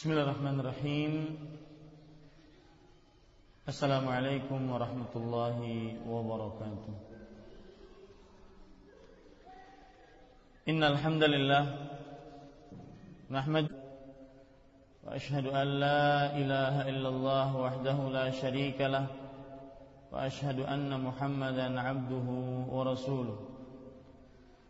Bismillahirrahmanirrahim Assalamualaikum warahmatullahi wabarakatuh Innal hamdalillah nahmad wa ashhadu an la ilaha illallah wahdahu la sharika lah wa ashhadu anna Muhammadan abduhu wa rasuluh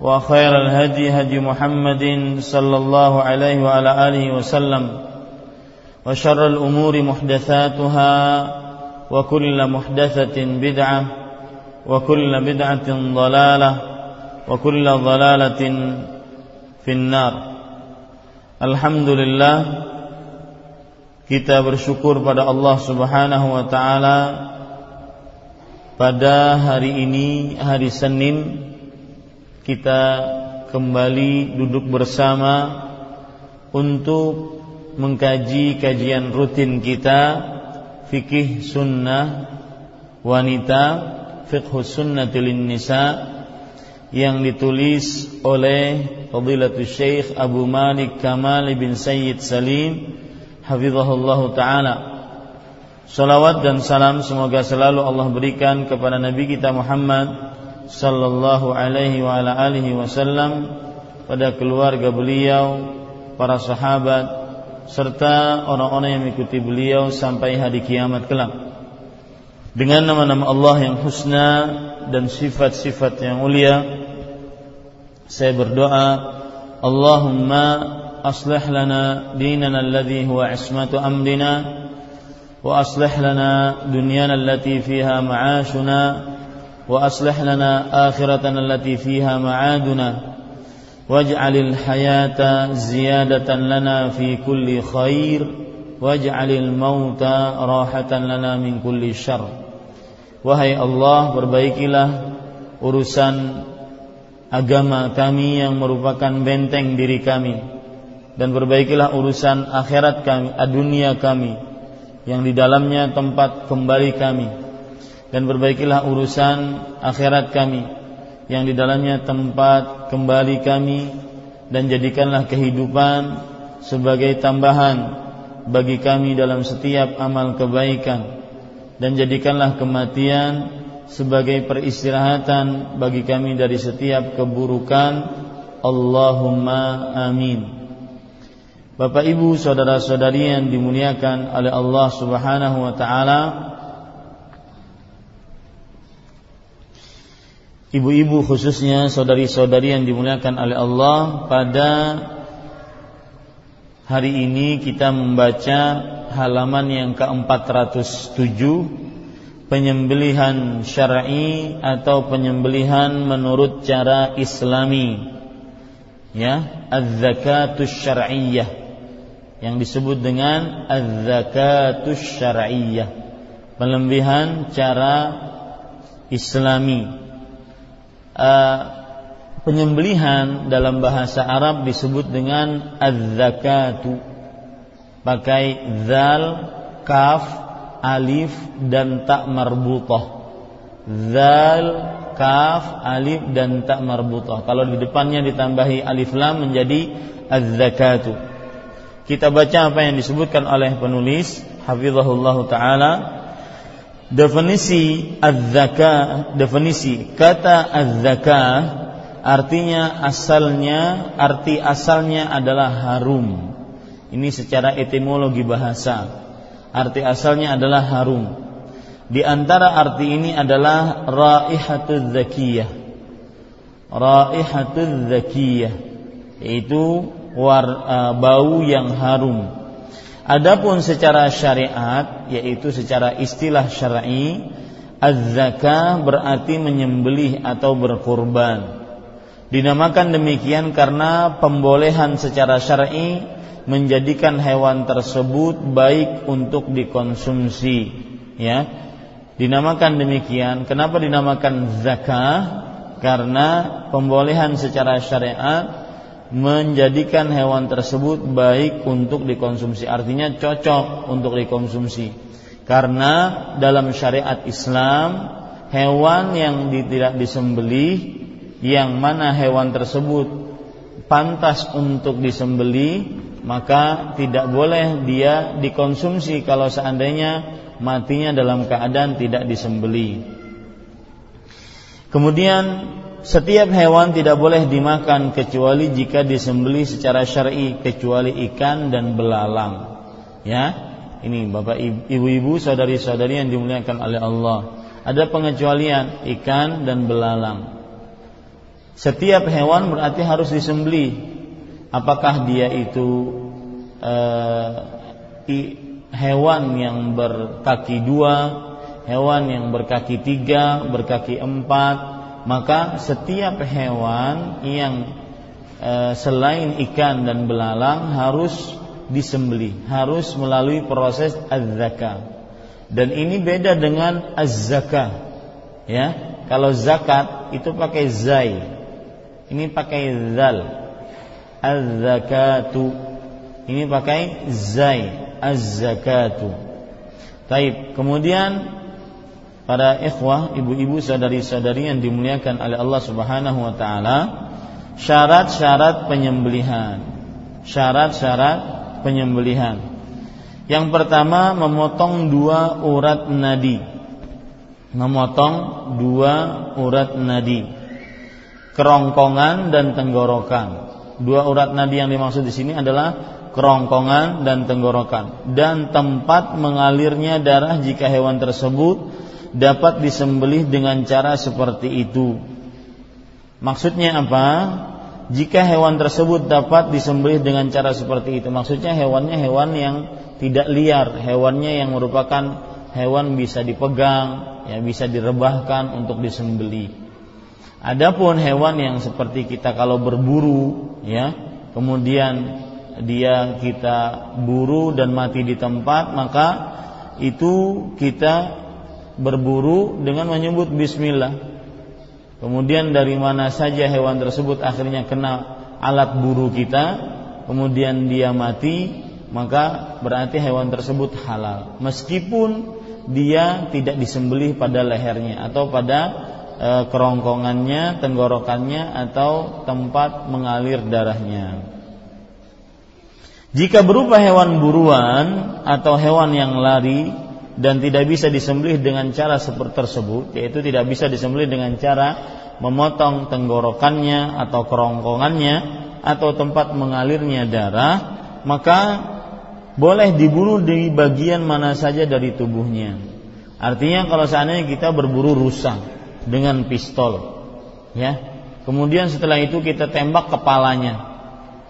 وخير الهدي هدي محمد صلى الله عليه وعلى آله وسلم وشر الأمور محدثاتها وكل محدثة بدعة وكل بدعة ضلالة وكل ضلالة في النار. الحمد لله kita bersyukur pada Allah Subhanahu wa taala pada hari ini hari Senin kita kembali duduk bersama untuk mengkaji kajian rutin kita fikih sunnah wanita fiqh sunnatil nisa yang ditulis oleh Fadilatul Syekh Abu Malik Kamal bin Sayyid Salim hafizahullah taala. Salawat dan salam semoga selalu Allah berikan kepada Nabi kita Muhammad sallallahu alaihi wa ala alihi wasallam pada keluarga beliau, para sahabat serta orang-orang yang mengikuti beliau sampai hari kiamat kelak. Dengan nama-nama Allah yang husna dan sifat-sifat yang mulia, saya berdoa, Allahumma aslih lana dinana alladhi huwa ismatu amrina wa aslih lana dunyana allati fiha ma'ashuna وأصلح لنا آخرتنا التي فيها معادنا واجعل الحياة زيادة لنا في كل خير واجعل الموت راحة لنا من كل شر Wahai Allah perbaikilah urusan agama kami yang merupakan benteng diri kami dan perbaikilah urusan akhirat kami, dunia kami yang di dalamnya tempat kembali kami dan perbaikilah urusan akhirat kami yang di dalamnya tempat kembali kami dan jadikanlah kehidupan sebagai tambahan bagi kami dalam setiap amal kebaikan. Dan jadikanlah kematian sebagai peristirahatan bagi kami dari setiap keburukan. Allahumma amin. Bapak Ibu saudara-saudari yang dimuliakan oleh Allah Subhanahu wa taala ibu-ibu khususnya saudari-saudari yang dimuliakan oleh Allah pada hari ini kita membaca halaman yang ke-407 penyembelihan syar'i atau penyembelihan menurut cara islami ya az-zakatus syar'iyyah yang disebut dengan az-zakatus syar'iyyah penyembelihan cara islami uh, penyembelihan dalam bahasa Arab disebut dengan az-zakatu pakai zal, kaf, alif dan tak marbutah. Zal, kaf, alif dan tak marbutah. Kalau di depannya ditambahi alif lam menjadi az-zakatu. Kita baca apa yang disebutkan oleh penulis hafizahullah taala Definisi az-zakah, definisi kata az-zakah artinya asalnya arti asalnya adalah harum. Ini secara etimologi bahasa. Arti asalnya adalah harum. Di antara arti ini adalah raihatul zakiyah. Raihatul zakiyah yaitu war, uh, bau yang harum. Adapun secara syariat yaitu secara istilah syar'i az-zakah berarti menyembelih atau berkurban. Dinamakan demikian karena pembolehan secara syar'i menjadikan hewan tersebut baik untuk dikonsumsi, ya. Dinamakan demikian. Kenapa dinamakan zakah? Karena pembolehan secara syariat menjadikan hewan tersebut baik untuk dikonsumsi. Artinya cocok untuk dikonsumsi. Karena dalam syariat Islam hewan yang tidak disembelih yang mana hewan tersebut pantas untuk disembelih maka tidak boleh dia dikonsumsi kalau seandainya matinya dalam keadaan tidak disembelih. Kemudian setiap hewan tidak boleh dimakan kecuali jika disembelih secara syar'i kecuali ikan dan belalang. Ya, ini Bapak Ibu-ibu, saudari-saudari yang dimuliakan oleh Allah. Ada pengecualian ikan dan belalang. Setiap hewan berarti harus disembelih. Apakah dia itu uh, hewan yang berkaki dua, hewan yang berkaki tiga, berkaki empat, maka setiap hewan yang e, selain ikan dan belalang harus disembelih, harus melalui proses az-zakah. Dan ini beda dengan az-zakah. Ya, kalau zakat itu pakai zai. Ini pakai zal. Az-zakatu. Ini pakai zai, az-zakatu. Taib. Kemudian para ikhwah, ibu-ibu, saudari-saudari yang dimuliakan oleh Allah Subhanahu wa taala, syarat-syarat penyembelihan. Syarat-syarat penyembelihan. Yang pertama memotong dua urat nadi. Memotong dua urat nadi. Kerongkongan dan tenggorokan. Dua urat nadi yang dimaksud di sini adalah kerongkongan dan tenggorokan dan tempat mengalirnya darah jika hewan tersebut dapat disembelih dengan cara seperti itu. Maksudnya apa? Jika hewan tersebut dapat disembelih dengan cara seperti itu, maksudnya hewannya hewan yang tidak liar, hewannya yang merupakan hewan bisa dipegang, ya bisa direbahkan untuk disembelih. Adapun hewan yang seperti kita kalau berburu, ya, kemudian dia kita buru dan mati di tempat, maka itu kita berburu dengan menyebut bismillah. Kemudian dari mana saja hewan tersebut akhirnya kena alat buru kita, kemudian dia mati, maka berarti hewan tersebut halal. Meskipun dia tidak disembelih pada lehernya atau pada e, kerongkongannya, tenggorokannya atau tempat mengalir darahnya. Jika berupa hewan buruan atau hewan yang lari, dan tidak bisa disembelih dengan cara seperti tersebut yaitu tidak bisa disembelih dengan cara memotong tenggorokannya atau kerongkongannya atau tempat mengalirnya darah maka boleh dibunuh di bagian mana saja dari tubuhnya. Artinya kalau seandainya kita berburu rusa dengan pistol ya kemudian setelah itu kita tembak kepalanya.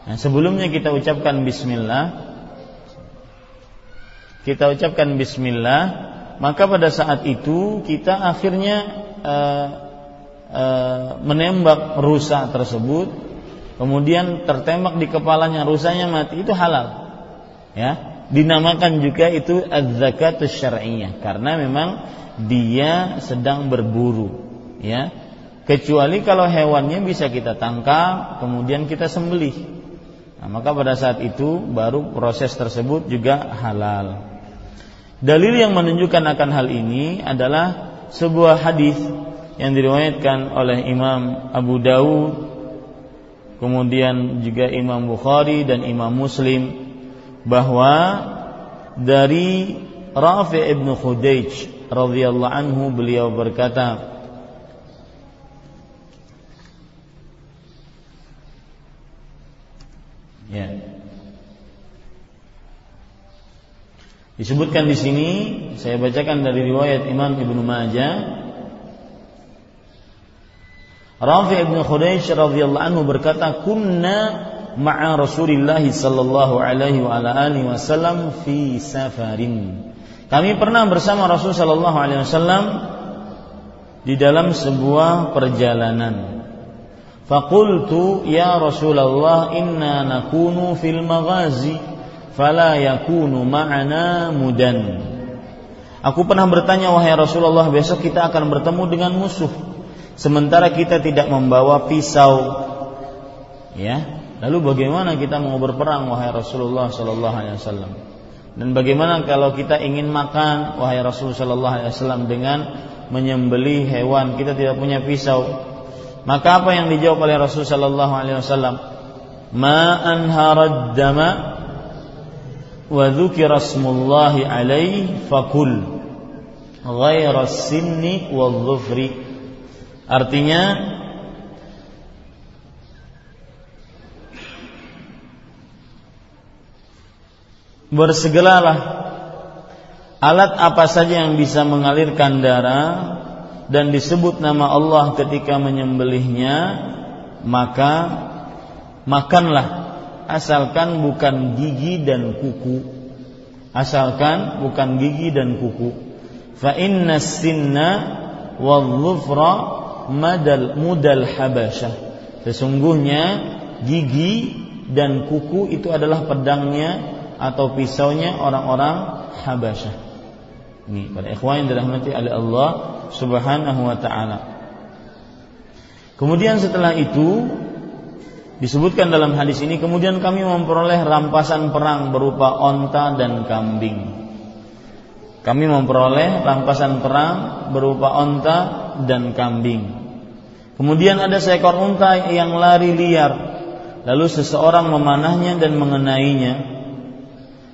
Nah, sebelumnya kita ucapkan bismillah kita ucapkan bismillah, maka pada saat itu kita akhirnya uh, uh, menembak rusa tersebut, kemudian tertembak di kepalanya rusanya mati itu halal. Ya, dinamakan juga itu az-zakatus syar'iyyah karena memang dia sedang berburu, ya. Kecuali kalau hewannya bisa kita tangkap, kemudian kita sembelih. Nah, maka pada saat itu baru proses tersebut juga halal. Dalil yang menunjukkan akan hal ini adalah sebuah hadis yang diriwayatkan oleh Imam Abu Dawud, kemudian juga Imam Bukhari dan Imam Muslim bahwa dari Rafi' ibn Khudayj radhiyallahu anhu beliau berkata Ya. Disebutkan di sini, saya bacakan dari riwayat Imam Ibnu Majah. Rafi ibn Khudaish radhiyallahu anhu berkata, "Kunna ma'a Rasulillah sallallahu alaihi wa ala alihi wasallam fi safarin." Kami pernah bersama Rasul sallallahu alaihi wasallam di dalam sebuah perjalanan. Faqultu ya Rasulullah inna nakunu fil maghazi fala yakunu ma'ana mudan. Aku pernah bertanya wahai Rasulullah besok kita akan bertemu dengan musuh sementara kita tidak membawa pisau. Ya. Lalu bagaimana kita mau berperang wahai Rasulullah sallallahu alaihi wasallam? Dan bagaimana kalau kita ingin makan wahai Rasulullah sallallahu alaihi wasallam dengan menyembeli hewan, kita tidak punya pisau. Maka apa yang dijawab oleh Rasulullah sallallahu alaihi wasallam? Ma anharad dama wa dzukira smullahi alaihi fakul ghaira sinni wal dhufri. Artinya bersegeralah alat apa saja yang bisa mengalirkan darah dan disebut nama Allah ketika menyembelihnya maka makanlah asalkan bukan gigi dan kuku asalkan bukan gigi dan kuku fa inna sinna wal dhufra madal mudal habasyah sesungguhnya gigi dan kuku itu adalah pedangnya atau pisaunya orang-orang Habasyah. Ini pada ikhwan yang dirahmati oleh Allah Subhanahu wa taala. Kemudian setelah itu Disebutkan dalam hadis ini kemudian kami memperoleh rampasan perang berupa onta dan kambing. Kami memperoleh rampasan perang berupa onta dan kambing. Kemudian ada seekor unta yang lari liar. Lalu seseorang memanahnya dan mengenainya.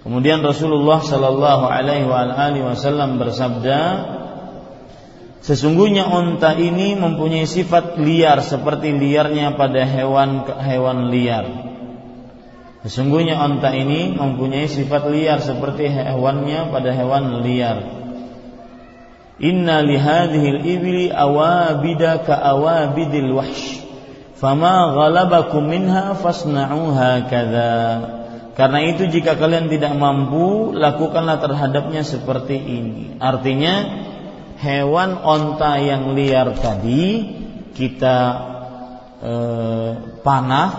Kemudian Rasulullah Shallallahu Alaihi Wasallam bersabda, Sesungguhnya unta ini mempunyai sifat liar seperti liarnya pada hewan-hewan liar. Sesungguhnya unta ini mempunyai sifat liar seperti hewannya pada hewan liar. Inna lihadhil ibli awabida ka awabidil wahsh. Fama ghalabakum minha fasna'uha kadza. Karena itu jika kalian tidak mampu, lakukanlah terhadapnya seperti ini. Artinya, hewan onta yang liar tadi kita e, panah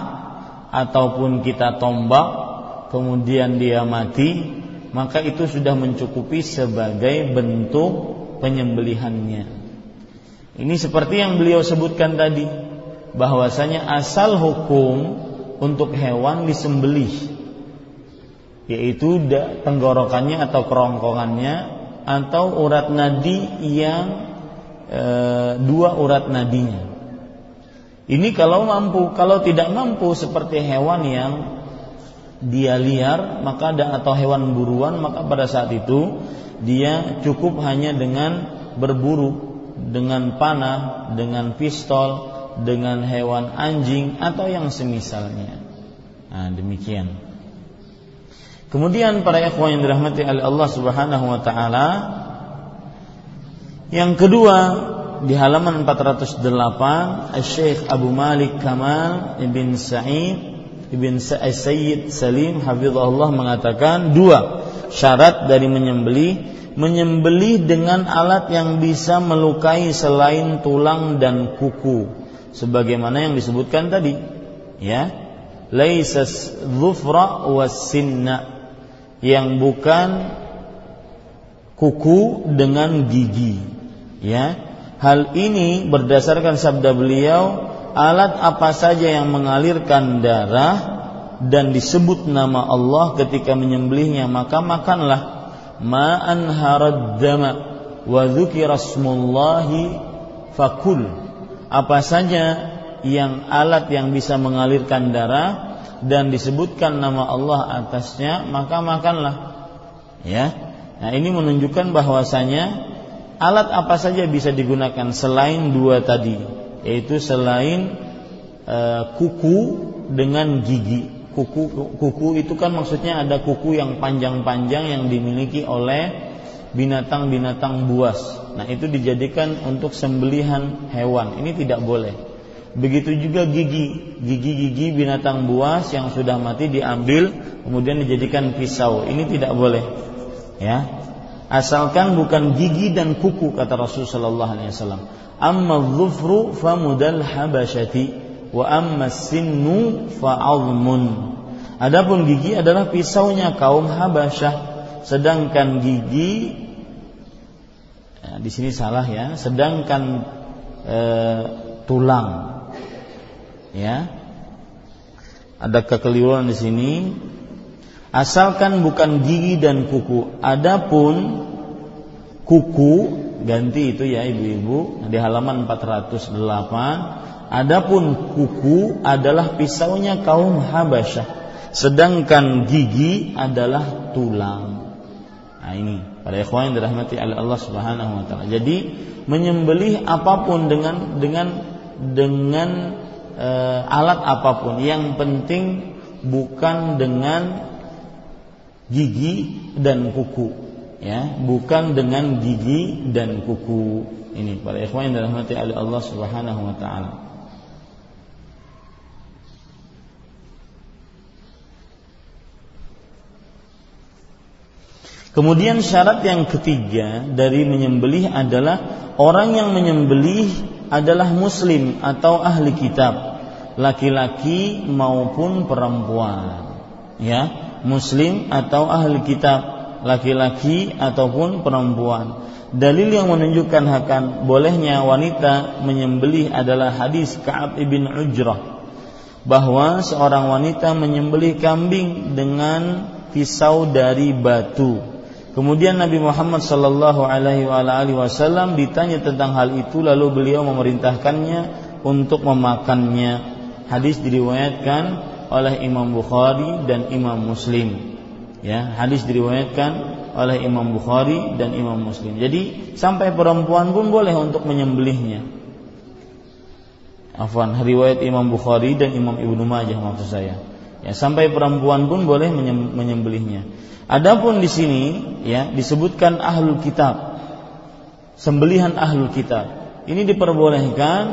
ataupun kita tombak kemudian dia mati maka itu sudah mencukupi sebagai bentuk penyembelihannya. Ini seperti yang beliau sebutkan tadi bahwasanya asal hukum untuk hewan disembelih yaitu tenggorokannya atau kerongkongannya atau urat nadi yang e, dua urat nadinya. Ini kalau mampu, kalau tidak mampu seperti hewan yang dia liar, maka ada atau hewan buruan, maka pada saat itu dia cukup hanya dengan berburu dengan panah, dengan pistol, dengan hewan anjing atau yang semisalnya. Nah, demikian. Kemudian para ikhwan yang dirahmati oleh Allah Subhanahu wa taala yang kedua di halaman 408 Syekh Abu Malik Kamal Ibn Sa'id Ibn Sayyid Salim Hafizahullah mengatakan dua syarat dari menyembelih. Menyembelih dengan alat yang bisa melukai selain tulang dan kuku. Sebagaimana yang disebutkan tadi ya. Laisas dhufra was sinna yang bukan kuku dengan gigi. Ya. Hal ini berdasarkan sabda beliau, alat apa saja yang mengalirkan darah dan disebut nama Allah ketika menyembelihnya maka makanlah ma'an harad dama wa dzukirasmullahi fakul apa saja yang alat yang bisa mengalirkan darah dan disebutkan nama Allah atasnya maka makanlah ya nah ini menunjukkan bahwasanya alat apa saja bisa digunakan selain dua tadi yaitu selain e, kuku dengan gigi kuku kuku itu kan maksudnya ada kuku yang panjang-panjang yang dimiliki oleh binatang-binatang buas. Nah, itu dijadikan untuk sembelihan hewan. Ini tidak boleh. Begitu juga gigi, gigi-gigi binatang buas yang sudah mati diambil kemudian dijadikan pisau. Ini tidak boleh. Ya. Asalkan bukan gigi dan kuku kata Rasulullah sallallahu alaihi wasallam. Amma dhufru famudal habasyati wa amma sinnu fa'azmun. Adapun gigi adalah pisaunya kaum Habasyah, sedangkan gigi ya, di sini salah ya, sedangkan e, tulang ya. Ada kekeliruan di sini. Asalkan bukan gigi dan kuku. Adapun kuku ganti itu ya ibu-ibu di halaman 408 Adapun kuku adalah pisaunya kaum Habasyah, sedangkan gigi adalah tulang. Nah ini para ikhwan dirahmati oleh Allah Subhanahu wa taala. Jadi menyembelih apa pun dengan dengan dengan e, alat apa pun, yang penting bukan dengan gigi dan kuku, ya, bukan dengan gigi dan kuku. Ini para ikhwan yang dirahmati oleh Allah Subhanahu wa taala. Kemudian syarat yang ketiga dari menyembelih adalah orang yang menyembelih adalah muslim atau ahli kitab, laki-laki maupun perempuan. Ya, muslim atau ahli kitab, laki-laki ataupun perempuan. Dalil yang menunjukkan akan bolehnya wanita menyembelih adalah hadis Ka'ab ibn Ujrah bahwa seorang wanita menyembelih kambing dengan pisau dari batu Kemudian Nabi Muhammad Sallallahu Alaihi Wasallam ditanya tentang hal itu, lalu beliau memerintahkannya untuk memakannya. Hadis diriwayatkan oleh Imam Bukhari dan Imam Muslim. Ya, hadis diriwayatkan oleh Imam Bukhari dan Imam Muslim. Jadi sampai perempuan pun boleh untuk menyembelihnya. Afwan, riwayat Imam Bukhari dan Imam Ibnu Majah maksud saya. Ya, sampai perempuan pun boleh menyembelihnya. Adapun di sini ya disebutkan ahlul kitab. Sembelihan ahlul kitab. Ini diperbolehkan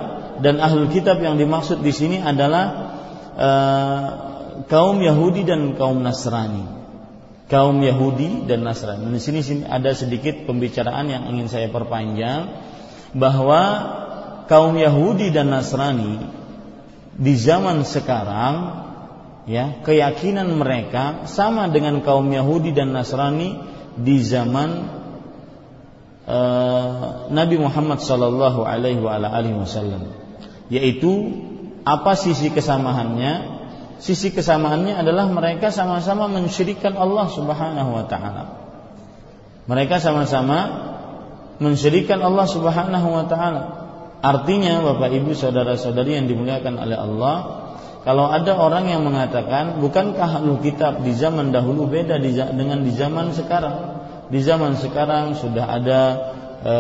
dan ahlul kitab yang dimaksud di sini adalah uh, kaum Yahudi dan kaum Nasrani. Kaum Yahudi dan Nasrani. Di sini ada sedikit pembicaraan yang ingin saya perpanjang bahwa kaum Yahudi dan Nasrani di zaman sekarang ya keyakinan mereka sama dengan kaum Yahudi dan Nasrani di zaman uh, Nabi Muhammad Sallallahu Alaihi Wasallam. Yaitu apa sisi kesamaannya sisi kesamaannya adalah mereka sama-sama mensyirikan Allah Subhanahu wa taala. Mereka sama-sama mensyirikan Allah Subhanahu wa taala. Artinya Bapak Ibu saudara-saudari yang dimuliakan oleh Allah kalau ada orang yang mengatakan, bukankah ahlu kitab di zaman dahulu beda dengan di zaman sekarang? Di zaman sekarang sudah ada e,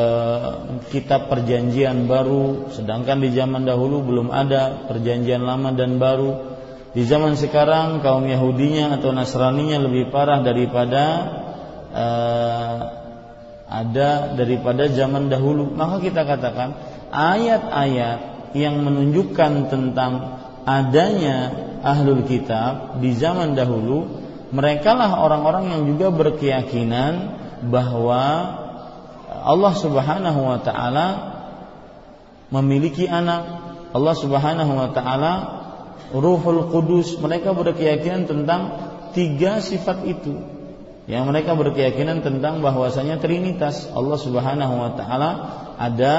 kitab perjanjian baru, sedangkan di zaman dahulu belum ada perjanjian lama dan baru. Di zaman sekarang kaum Yahudinya atau Nasraninya lebih parah daripada e, ada daripada zaman dahulu. Maka kita katakan ayat-ayat yang menunjukkan tentang adanya ahlul kitab di zaman dahulu mereka lah orang-orang yang juga berkeyakinan bahwa Allah Subhanahu wa taala memiliki anak. Allah Subhanahu wa taala Ruhul Kudus mereka berkeyakinan tentang tiga sifat itu. Yang mereka berkeyakinan tentang bahwasanya Trinitas. Allah Subhanahu wa taala ada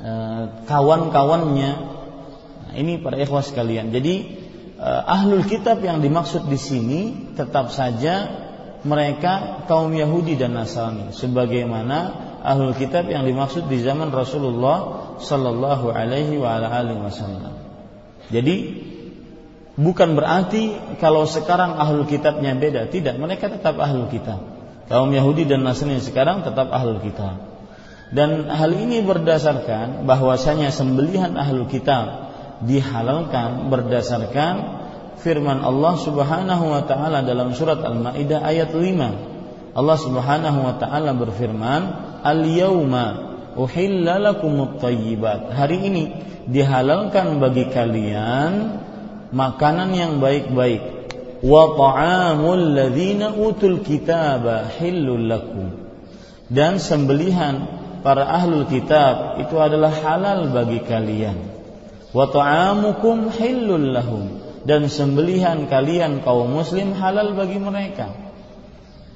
eh, kawan-kawannya ini para ikhwas sekalian. Jadi uh, ahlul kitab yang dimaksud di sini tetap saja mereka kaum Yahudi dan Nasrani sebagaimana ahlul kitab yang dimaksud di zaman Rasulullah sallallahu alaihi wa alihi wasallam. Jadi bukan berarti kalau sekarang ahlul kitabnya beda, tidak, mereka tetap ahlul kitab. Kaum Yahudi dan Nasrani sekarang tetap ahlul kitab. Dan hal ini berdasarkan bahwasanya sembelihan ahlul kitab dihalalkan berdasarkan firman Allah Subhanahu wa taala dalam surat Al-Maidah ayat 5. Allah Subhanahu wa taala berfirman, "Al-yauma uhilla lakumut thayyibat." Hari ini dihalalkan bagi kalian makanan yang baik-baik. Wa ta'amul ladzina utul kitaba hillul lakum. Dan sembelihan para ahlul kitab itu adalah halal bagi kalian. Wa ta'amukum hillul lahum dan sembelihan kalian kaum muslim halal bagi mereka.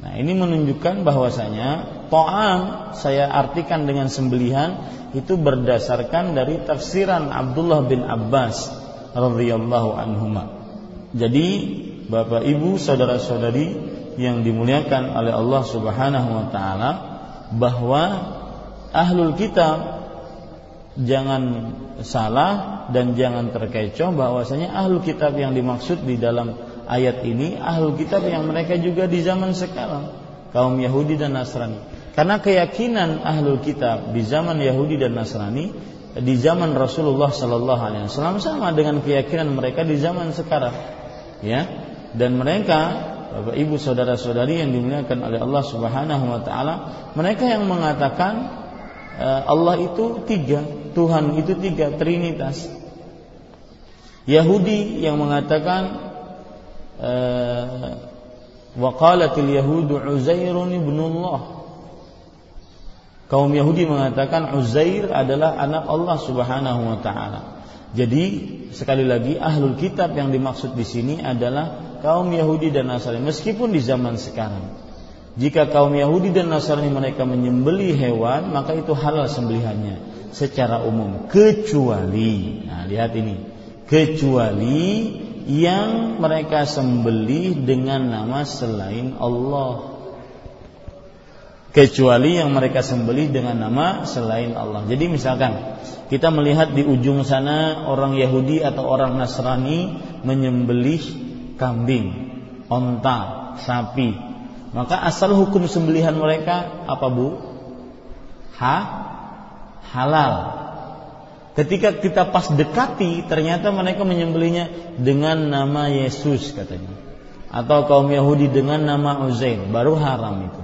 Nah, ini menunjukkan bahwasanya to'am saya artikan dengan sembelihan itu berdasarkan dari tafsiran Abdullah bin Abbas radhiyallahu anhuma. Jadi, Bapak Ibu, saudara-saudari yang dimuliakan oleh Allah Subhanahu wa taala bahwa ahlul kitab jangan salah dan jangan terkecoh bahwasanya ahlu kitab yang dimaksud di dalam ayat ini ahlu kitab yang mereka juga di zaman sekarang kaum Yahudi dan Nasrani. Karena keyakinan ahlu kitab di zaman Yahudi dan Nasrani di zaman Rasulullah Sallallahu Alaihi Wasallam sama dengan keyakinan mereka di zaman sekarang ya. Dan mereka Bapak Ibu saudara-saudari yang dimuliakan oleh Allah Subhanahu wa taala mereka yang mengatakan Eh, Allah itu tiga, Tuhan itu tiga, Trinitas. Yahudi yang mengatakan uh, waqalatil yahudu Uzairun ibnullah. Kaum Yahudi mengatakan Uzair adalah anak Allah Subhanahu wa taala. Jadi sekali lagi ahlul kitab yang dimaksud di sini adalah kaum Yahudi dan Nasrani meskipun di zaman sekarang. Jika kaum Yahudi dan Nasrani mereka menyembeli hewan, maka itu halal sembelihannya secara umum kecuali nah lihat ini, kecuali yang mereka sembelih dengan nama selain Allah. Kecuali yang mereka sembelih dengan nama selain Allah. Jadi misalkan kita melihat di ujung sana orang Yahudi atau orang Nasrani menyembelih kambing, onta, sapi, maka asal hukum sembelihan mereka apa bu? Ha? Halal. Ketika kita pas dekati, ternyata mereka menyembelihnya dengan nama Yesus katanya. Atau kaum Yahudi dengan nama Uzair, baru haram itu.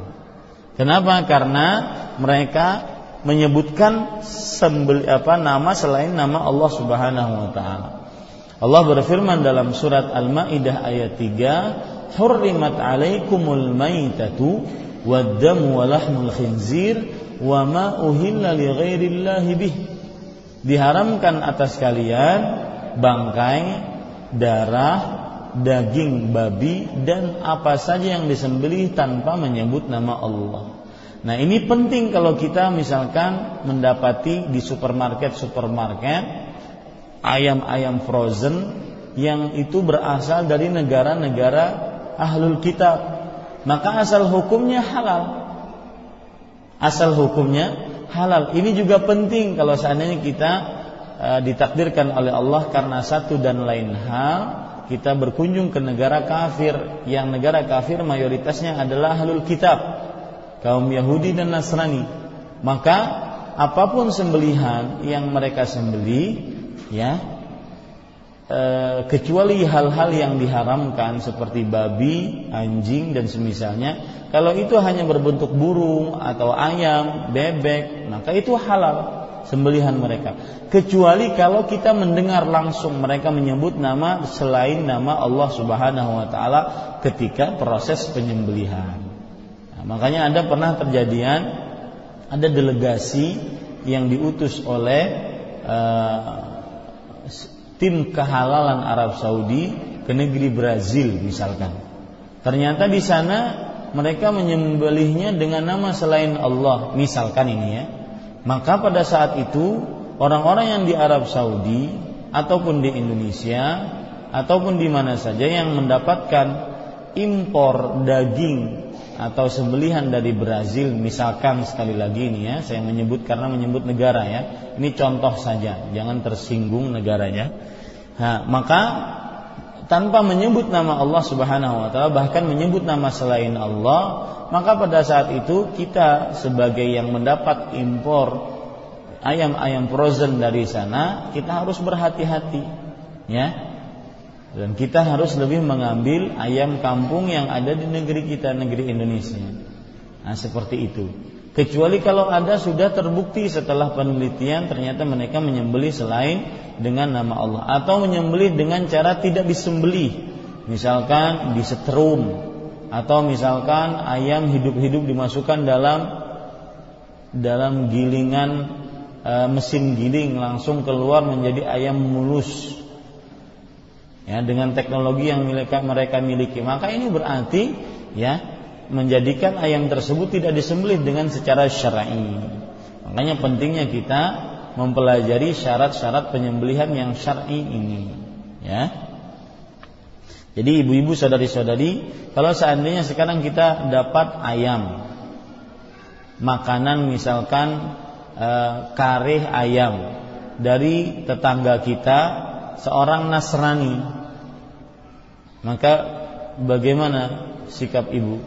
Kenapa? Karena mereka menyebutkan sembel, apa nama selain nama Allah Subhanahu wa taala. Allah berfirman dalam surat Al-Maidah ayat 3, hurrimat alaikumul maitatu waddamu wa lahmul khinzir wa ma uhilla li ghairillahi diharamkan atas kalian bangkai darah daging babi dan apa saja yang disembelih tanpa menyebut nama Allah. Nah, ini penting kalau kita misalkan mendapati di supermarket-supermarket ayam-ayam frozen yang itu berasal dari negara-negara ahlul kitab. Maka asal hukumnya halal asal hukumnya halal. Ini juga penting kalau seandainya kita e, ditakdirkan oleh Allah karena satu dan lain hal kita berkunjung ke negara kafir yang negara kafir mayoritasnya adalah ahlul kitab kaum Yahudi dan Nasrani. Maka apa pun sembelihan yang mereka sembeli ya e, kecuali hal-hal yang diharamkan seperti babi, anjing dan semisalnya, kalau itu hanya berbentuk burung atau ayam, bebek, maka itu halal sembelihan mereka. Kecuali kalau kita mendengar langsung mereka menyebut nama selain nama Allah Subhanahu wa taala ketika proses penyembelihan. Nah, makanya ada pernah terjadian ada delegasi yang diutus oleh uh, tim kehalalan Arab Saudi ke negeri Brazil misalkan. Ternyata di sana mereka menyembelihnya dengan nama selain Allah, misalkan ini ya. Maka pada saat itu orang-orang yang di Arab Saudi ataupun di Indonesia ataupun di mana saja yang mendapatkan impor daging atau sembelihan dari Brazil misalkan sekali lagi ini ya saya menyebut karena menyebut negara ya. Ini contoh saja jangan tersinggung negaranya. Nah, maka tanpa menyebut nama Allah Subhanahu wa taala bahkan menyebut nama selain Allah maka pada saat itu kita sebagai yang mendapat impor ayam-ayam frozen dari sana kita harus berhati-hati ya Dan kita harus lebih mengambil ayam kampung yang ada di negeri kita, negeri Indonesia. Nah, seperti itu. Kecuali kalau ada sudah terbukti setelah penelitian ternyata mereka menyembelih selain dengan nama Allah atau menyembelih dengan cara tidak disembelih. Misalkan disetrum atau misalkan ayam hidup-hidup dimasukkan dalam dalam gilingan e, mesin giling langsung keluar menjadi ayam mulus ya dengan teknologi yang mereka mereka miliki. Maka ini berarti ya menjadikan ayam tersebut tidak disembelih dengan secara syar'i. Makanya pentingnya kita mempelajari syarat-syarat penyembelihan yang syar'i ini ya. Jadi ibu-ibu saudari-saudari kalau seandainya sekarang kita dapat ayam makanan misalkan e, karih ayam dari tetangga kita seorang Nasrani maka bagaimana sikap ibu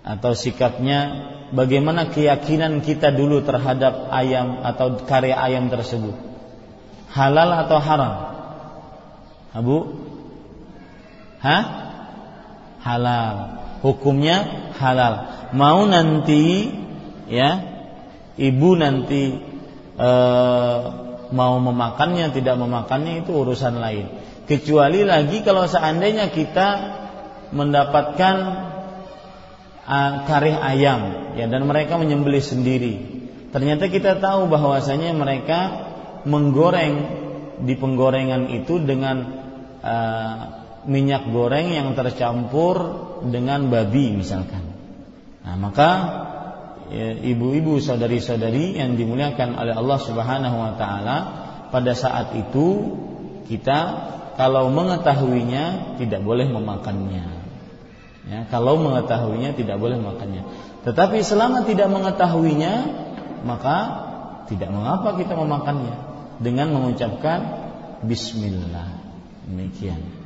atau sikapnya bagaimana keyakinan kita dulu terhadap ayam atau karya ayam tersebut halal atau haram Abu Hah? Halal. Hukumnya halal. Mau nanti ya ibu nanti eh, mau memakannya tidak memakannya itu urusan lain. Kecuali lagi kalau seandainya kita mendapatkan uh, karih ayam ya dan mereka menyembelih sendiri. Ternyata kita tahu bahwasanya mereka menggoreng di penggorengan itu dengan uh, minyak goreng yang tercampur dengan babi misalkan. Nah, maka ibu-ibu saudari-saudari yang dimuliakan oleh Allah Subhanahu wa taala pada saat itu kita kalau mengetahuinya tidak boleh memakannya. Ya, kalau mengetahuinya tidak boleh memakannya. Tetapi selama tidak mengetahuinya maka tidak mengapa kita memakannya dengan mengucapkan bismillah. Demikian.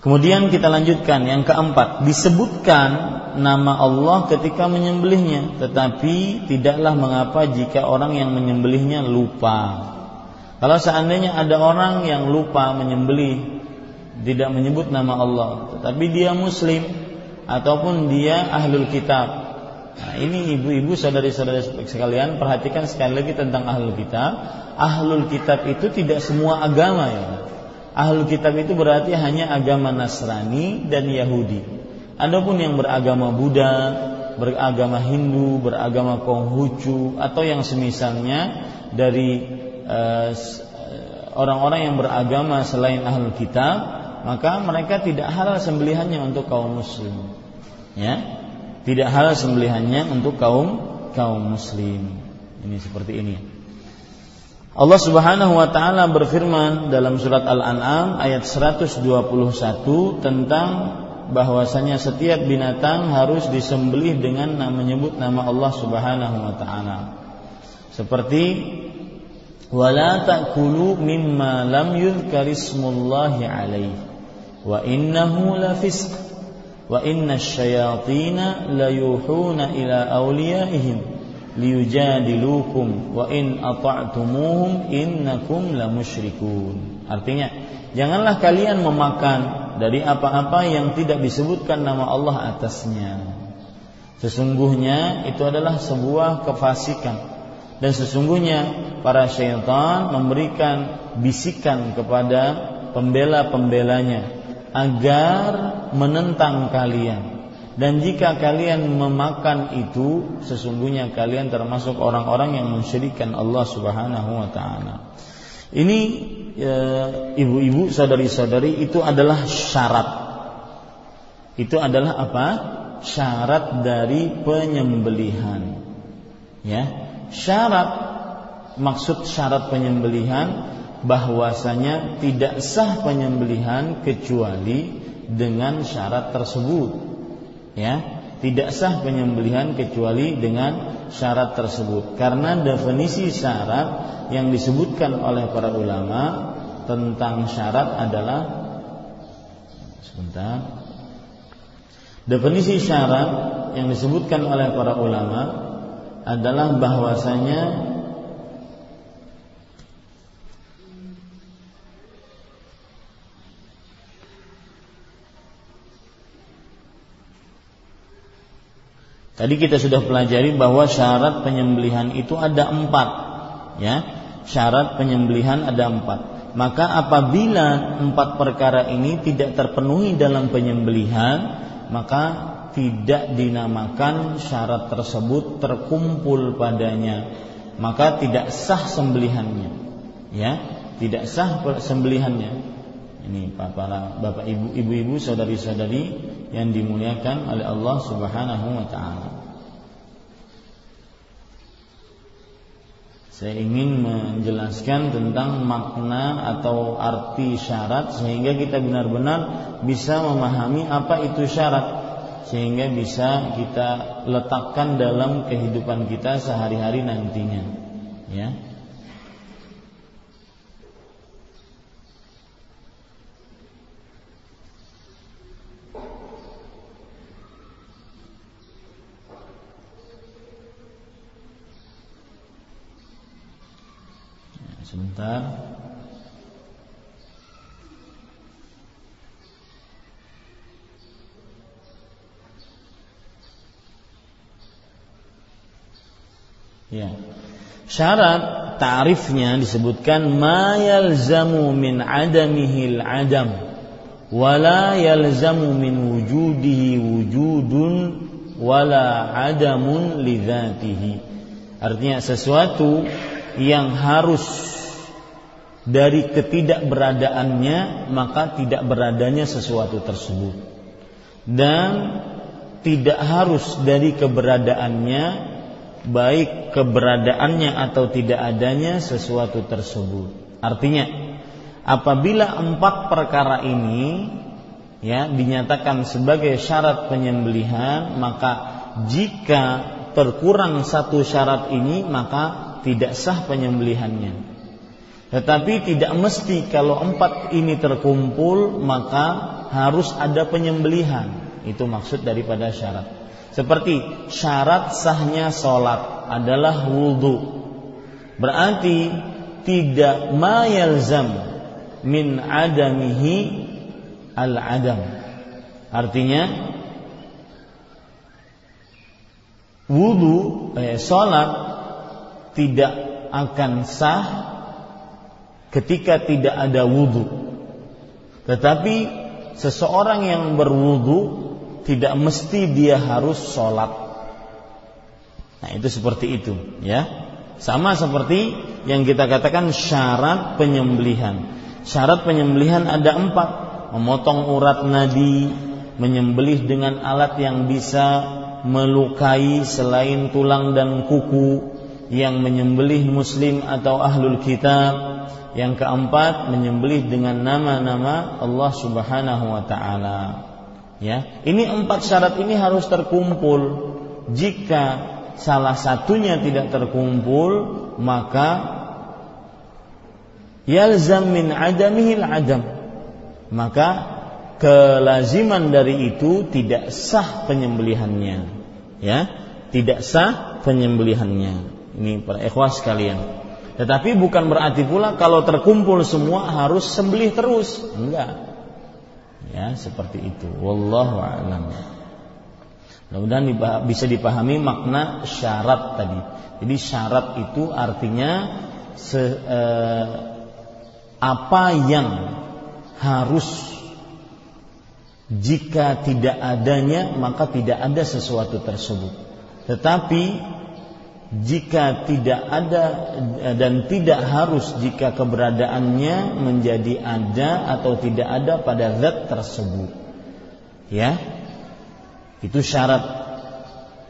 Kemudian kita lanjutkan yang keempat, disebutkan nama Allah ketika menyembelihnya, tetapi tidaklah mengapa jika orang yang menyembelihnya lupa. Kalau seandainya ada orang yang lupa menyembelih, tidak menyebut nama Allah, tetapi dia muslim ataupun dia ahlul kitab. Nah, ini ibu-ibu saudari-saudari sekalian perhatikan sekali lagi tentang ahlul kitab. Ahlul kitab itu tidak semua agama ya. Ahlul kitab itu berarti hanya agama Nasrani dan Yahudi. Adapun yang beragama Buddha, beragama Hindu, beragama Konghucu atau yang semisalnya dari eh, orang-orang uh, yang beragama selain ahlul kitab, maka mereka tidak halal sembelihannya untuk kaum muslim. Ya. Tidak halal sembelihannya untuk kaum kaum muslim. Ini seperti ini. Allah Subhanahu wa taala berfirman dalam surat Al-An'am ayat 121 tentang bahwasanya setiap binatang harus disembelih dengan menyebut nama Allah Subhanahu wa taala. Seperti wala ta'kulu mimma lam yuzkarismullahi alaihi wa innahu lafisq wa inna layuhuna ila awliyaihim liyujadilukum wa in ata'tumuhum innakum lamusyrikun. Artinya, janganlah kalian memakan dari apa-apa yang tidak disebutkan nama Allah atasnya. Sesungguhnya itu adalah sebuah kefasikan dan sesungguhnya para syaitan memberikan bisikan kepada pembela-pembelanya agar menentang kalian dan jika kalian memakan itu sesungguhnya kalian termasuk orang-orang yang mensyirikan Allah Subhanahu wa taala. Ini e, ibu-ibu, saudari-saudari itu adalah syarat. Itu adalah apa? Syarat dari penyembelihan. Ya, syarat maksud syarat penyembelihan bahwasanya tidak sah penyembelihan kecuali dengan syarat tersebut ya tidak sah penyembelihan kecuali dengan syarat tersebut. Karena definisi syarat yang disebutkan oleh para ulama tentang syarat adalah sebentar. Definisi syarat yang disebutkan oleh para ulama adalah bahwasanya Tadi kita sudah pelajari bahwa syarat penyembelihan itu ada empat, ya. Syarat penyembelihan ada empat. Maka apabila empat perkara ini tidak terpenuhi dalam penyembelihan, maka tidak dinamakan syarat tersebut terkumpul padanya, maka tidak sah sembelihannya. Ya, tidak sah sembelihannya. Ini para bapak ibu, ibu-ibu, saudari-saudari yang dimuliakan oleh Allah Subhanahu wa taala. Saya ingin menjelaskan tentang makna atau arti syarat sehingga kita benar-benar bisa memahami apa itu syarat sehingga bisa kita letakkan dalam kehidupan kita sehari-hari nantinya. Ya. Sebentar. Ya. Syarat ta'rifnya disebutkan ma yalzamu min adamihi al-adam wala yalzamu min wujudihi wujudun wala adamun lidzatihi. Artinya sesuatu yang harus dari ketidakberadaannya maka tidak beradanya sesuatu tersebut. Dan tidak harus dari keberadaannya baik keberadaannya atau tidak adanya sesuatu tersebut. Artinya apabila empat perkara ini ya dinyatakan sebagai syarat penyembelihan maka jika terkurang satu syarat ini maka tidak sah penyembelihannya tetapi tidak mesti kalau empat ini terkumpul maka harus ada penyembelihan. Itu maksud daripada syarat. Seperti syarat sahnya sholat adalah wudhu. Berarti tidak mayalzam min adamihi al adam. Artinya wudhu eh, sholat tidak akan sah ketika tidak ada wudhu. Tetapi seseorang yang berwudhu tidak mesti dia harus sholat. Nah itu seperti itu, ya. Sama seperti yang kita katakan syarat penyembelihan. Syarat penyembelihan ada empat: memotong urat nadi, menyembelih dengan alat yang bisa melukai selain tulang dan kuku, yang menyembelih muslim atau ahlul kitab, yang keempat menyembelih dengan nama-nama Allah Subhanahu wa taala. Ya, ini empat syarat ini harus terkumpul. Jika salah satunya tidak terkumpul, maka yalzam min adamihil adam. Maka kelaziman dari itu tidak sah penyembelihannya. Ya, tidak sah penyembelihannya. Ini para ikhwas sekalian. Tetapi bukan berarti pula kalau terkumpul semua harus sembelih terus. Enggak. Ya, seperti itu. Wallahu a'lam. Mudah-mudahan bisa dipahami makna syarat tadi. Jadi syarat itu artinya se, eh, apa yang harus jika tidak adanya maka tidak ada sesuatu tersebut. Tetapi jika tidak ada dan tidak harus jika keberadaannya menjadi ada atau tidak ada pada zat tersebut. Ya. Itu syarat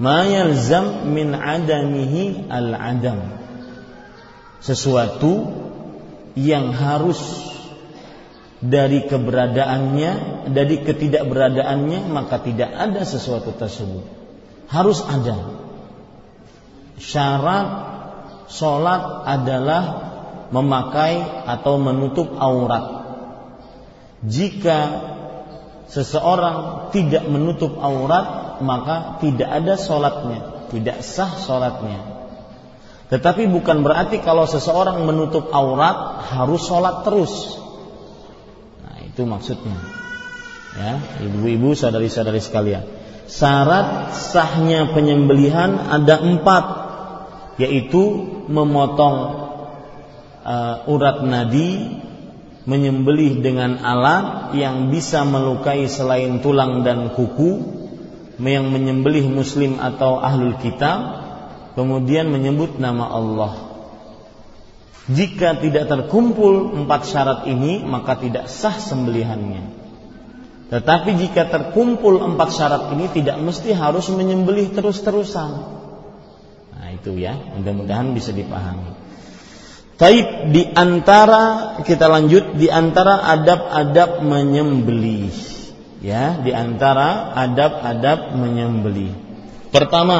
ma yalzam min adamihi al-adam. Sesuatu yang harus dari keberadaannya, dari ketidakberadaannya maka tidak ada sesuatu tersebut. Harus ada syarat sholat adalah memakai atau menutup aurat. Jika seseorang tidak menutup aurat, maka tidak ada sholatnya, tidak sah sholatnya. Tetapi bukan berarti kalau seseorang menutup aurat harus sholat terus. Nah itu maksudnya. Ya, ibu-ibu, sadari-sadari sekalian. syarat sahnya penyembelihan ada empat, yaitu memotong uh, urat nadi, menyembelih dengan alat yang bisa melukai selain tulang dan kuku, yang menyembelih muslim atau ahlul kitab, kemudian menyebut nama Allah. Jika tidak terkumpul empat syarat ini, maka tidak sah sembelihannya. Tetapi jika terkumpul empat syarat ini tidak mesti harus menyembelih terus-terusan. Itu ya, mudah-mudahan bisa dipahami. Taib di antara kita lanjut di antara adab-adab menyembelih. Ya, di antara adab-adab menyembelih. Pertama,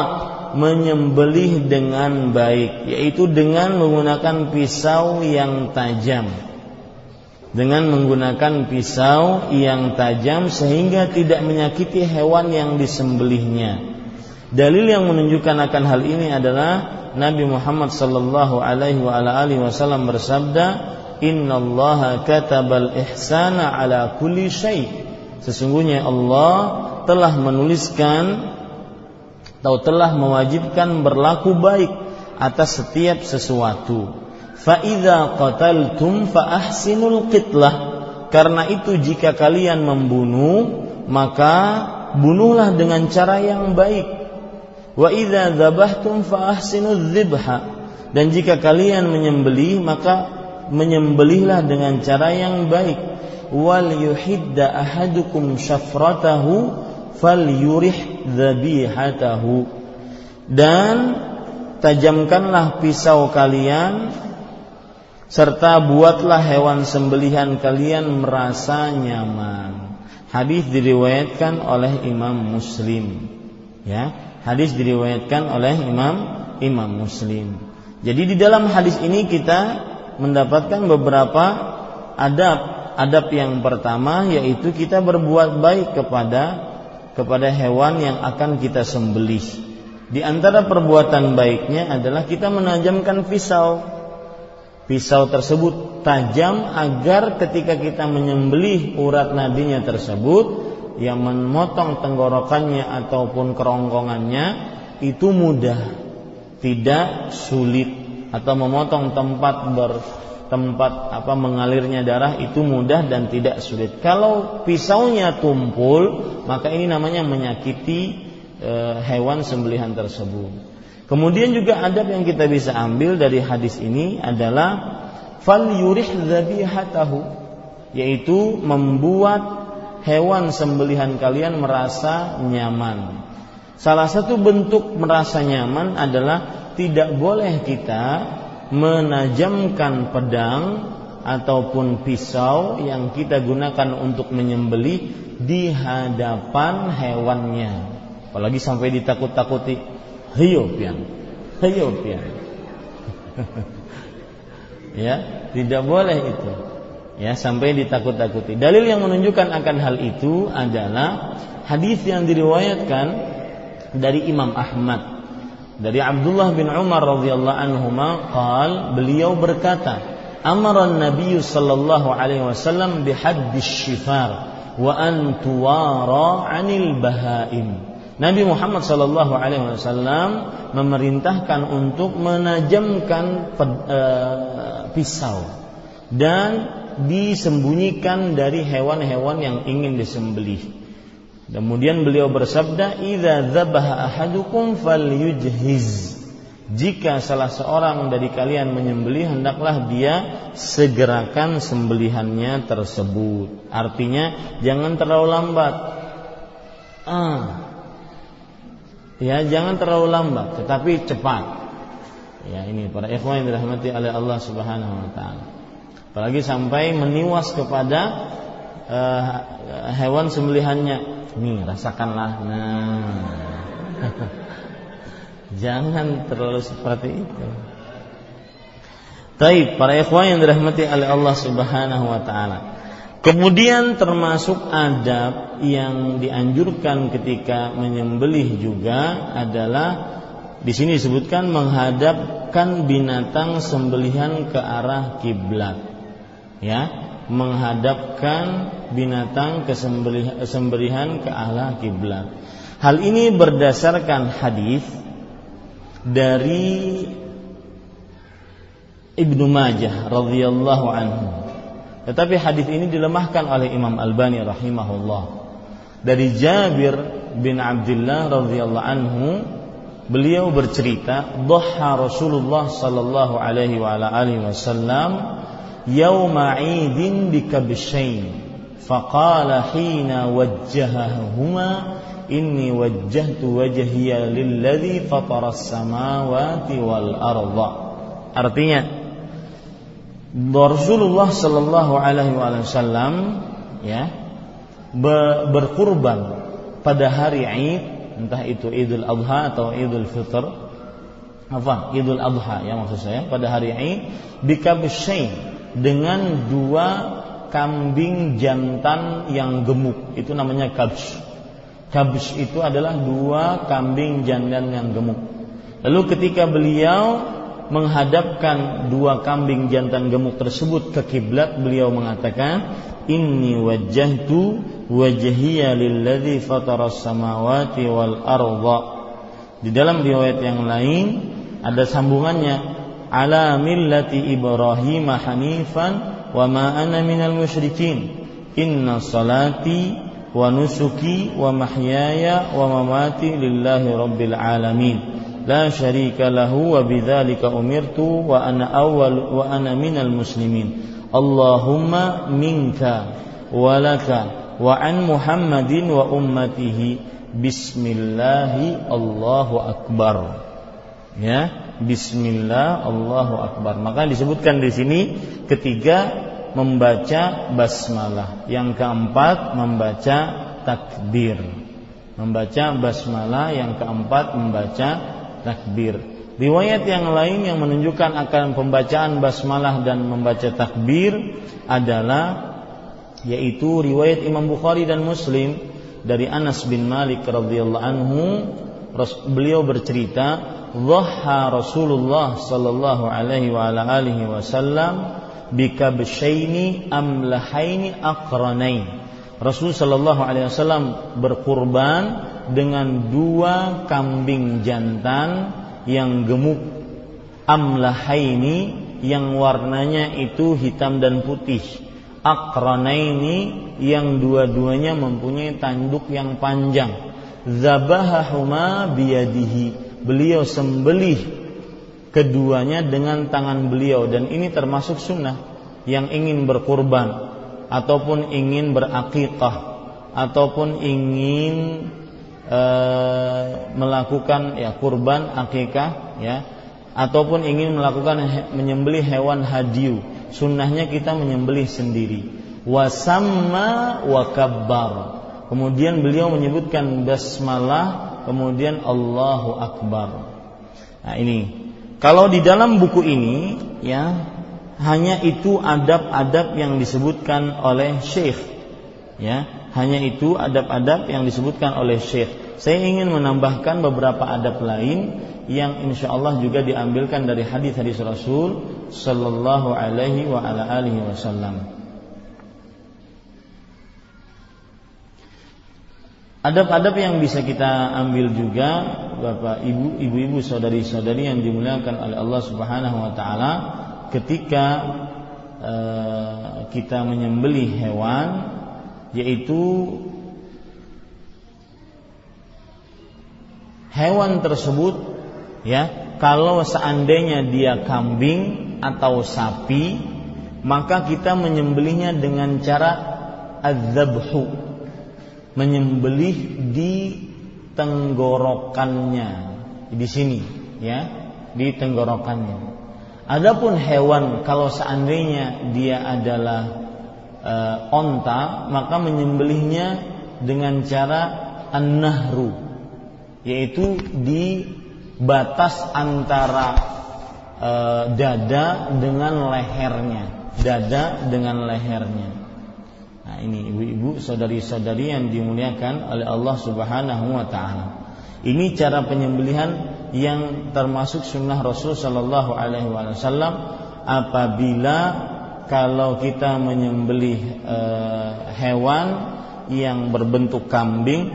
menyembelih dengan baik, yaitu dengan menggunakan pisau yang tajam dengan menggunakan pisau yang tajam sehingga tidak menyakiti hewan yang disembelihnya. Dalil yang menunjukkan akan hal ini adalah Nabi Muhammad sallallahu alaihi wa ala alihi wasallam bersabda, "Innallaha katabal ihsana ala kulli syai." Sesungguhnya Allah telah menuliskan atau telah mewajibkan berlaku baik atas setiap sesuatu. Fa'idha qataltum fa'ahsinul qitlah. Karena itu jika kalian membunuh Maka bunuhlah dengan cara yang baik Wa idza dzabhtum fa'ahsinul dzibha Dan jika kalian menyembelih maka menyembelihlah dengan cara yang baik Wal yuhidda ahadukum syafratahu fal yurih dzabihatahu Dan tajamkanlah pisau kalian serta buatlah hewan sembelihan kalian merasa nyaman. Hadis diriwayatkan oleh Imam Muslim. Ya, hadis diriwayatkan oleh Imam Imam Muslim. Jadi di dalam hadis ini kita mendapatkan beberapa adab. Adab yang pertama yaitu kita berbuat baik kepada kepada hewan yang akan kita sembelih. Di antara perbuatan baiknya adalah kita menajamkan pisau pisau tersebut tajam agar ketika kita menyembelih urat nadinya tersebut yang memotong tenggorokannya ataupun kerongkongannya itu mudah tidak sulit atau memotong tempat ber tempat apa mengalirnya darah itu mudah dan tidak sulit. Kalau pisaunya tumpul, maka ini namanya menyakiti e, hewan sembelihan tersebut. Kemudian juga adab yang kita bisa ambil dari hadis ini adalah fal yurih dzabihatahu yaitu membuat hewan sembelihan kalian merasa nyaman. Salah satu bentuk merasa nyaman adalah tidak boleh kita menajamkan pedang ataupun pisau yang kita gunakan untuk menyembelih di hadapan hewannya. Apalagi sampai ditakut-takuti hiyo pian hiyo pian ya tidak boleh itu ya sampai ditakut-takuti. Dalil yang menunjukkan akan hal itu adalah hadis yang diriwayatkan dari Imam Ahmad. Dari Abdullah bin Umar radhiyallahu anhu qal beliau berkata amara Nabi sallallahu alaihi wasallam bihaddis syifar wa an tuwara 'anil bahaim. Nabi Muhammad Shallallahu Alaihi Wasallam memerintahkan untuk menajamkan e, pisau dan disembunyikan dari hewan-hewan yang ingin disembelih. Kemudian beliau bersabda, "Idza dzabaha ahadukum falyujhiz." Jika salah seorang dari kalian menyembelih, hendaklah dia segerakan sembelihannya tersebut. Artinya, jangan terlalu lambat. Ah, Ya, jangan terlalu lambat, tetapi cepat. Ya, ini para ikhwan yang dirahmati oleh Allah Subhanahu wa taala. Apalagi sampai meniwas kepada uh, hewan sembelihannya. Nih, rasakanlah. Nah. jangan terlalu seperti itu. Taib, para ikhwan yang dirahmati oleh Allah Subhanahu wa taala. Kemudian termasuk adab yang dianjurkan ketika menyembelih juga adalah di sini disebutkan menghadapkan binatang sembelihan ke arah kiblat. Ya, menghadapkan binatang ke sembelihan ke arah kiblat. Hal ini berdasarkan hadis dari Ibnu Majah radhiyallahu anhu. Tetapi hadis ini dilemahkan oleh Imam Albani rahimahullah. Dari Jabir bin Abdullah radhiyallahu anhu, beliau bercerita, "Dhaha Rasulullah sallallahu alaihi wa alihi wasallam yauma 'idin bikabshain." Faqala hina wajjahahuma inni wajjahtu wajhiya lilladzi fataras samawati wal arda. Artinya Rasulullah sallallahu alaihi wasallam ya berkurban pada hari Id entah itu Idul Adha atau Idul Fitr apa Idul Adha ya maksud saya pada hari Id bikabsyain dengan dua kambing jantan yang gemuk itu namanya kabsh Kabus itu adalah dua kambing jantan yang gemuk. Lalu ketika beliau menghadapkan dua kambing jantan gemuk tersebut ke kiblat, beliau mengatakan, "Inni wajjahtu wajhiya lilladzi fatara samawati wal arda." Di dalam riwayat yang lain ada sambungannya, "Ala millati Ibrahim hanifan wa ma ana minal musyrikin." Inna salati wa nusuki wa mahyaya wa mamati lillahi rabbil alamin la syarika lahu wa bidzalika umirtu wa ana awwal wa ana minal muslimin Allahumma minka wa laka wa an Muhammadin wa ummatihi bismillahi Allahu akbar ya bismillah Allahu akbar maka disebutkan di sini ketiga membaca basmalah. Yang keempat membaca takbir. Membaca basmalah, yang keempat membaca takbir. Riwayat yang lain yang menunjukkan akan pembacaan basmalah dan membaca takbir adalah yaitu riwayat Imam Bukhari dan Muslim dari Anas bin Malik radhiyallahu anhu beliau bercerita dhaha Rasulullah sallallahu alaihi wa alihi wasallam bikabshaini amlahaini aqranain. Rasul sallallahu alaihi wasallam berkurban dengan dua kambing jantan yang gemuk amlahaini yang warnanya itu hitam dan putih. Aqranaini yang dua-duanya mempunyai tanduk yang panjang. Zabahahuma biyadihi. Beliau sembelih keduanya dengan tangan beliau. Dan ini termasuk sunnah yang ingin berkurban ataupun ingin berakikah ataupun ingin e, melakukan ya kurban akikah ya ataupun ingin melakukan he, menyembelih hewan hadiu. Sunnahnya kita menyembelih sendiri. Wasamma wakabbar kemudian beliau menyebutkan basmalah kemudian Allahu akbar. Nah ini. Kalau di dalam buku ini ya hanya itu adab-adab yang disebutkan oleh Syekh. Ya hanya itu adab-adab yang disebutkan oleh Syekh. Saya ingin menambahkan beberapa adab lain yang insya Allah juga diambilkan dari hadis-hadis Rasul Sallallahu Alaihi wa. Adab-adab yang bisa kita ambil juga Bapak Ibu, ibu-ibu, saudari-saudari yang dimuliakan oleh Allah Subhanahu wa taala ketika e, kita menyembelih hewan yaitu hewan tersebut ya kalau seandainya dia kambing atau sapi maka kita menyembelihnya dengan cara adzabhu menyembelih di tenggorokannya. Di sini ya di tenggorokannya. Adapun hewan kalau seandainya dia adalah e, onta maka menyembelihnya dengan cara an-nahru yaitu di batas antara e, dada dengan lehernya. Dada dengan lehernya Nah, ini ibu-ibu, saudari-saudari yang dimuliakan oleh Allah Subhanahu wa taala. Ini cara penyembelihan yang termasuk sunnah Rasul Shallallahu Alaihi Wasallam apabila kalau kita menyembelih e, hewan yang berbentuk kambing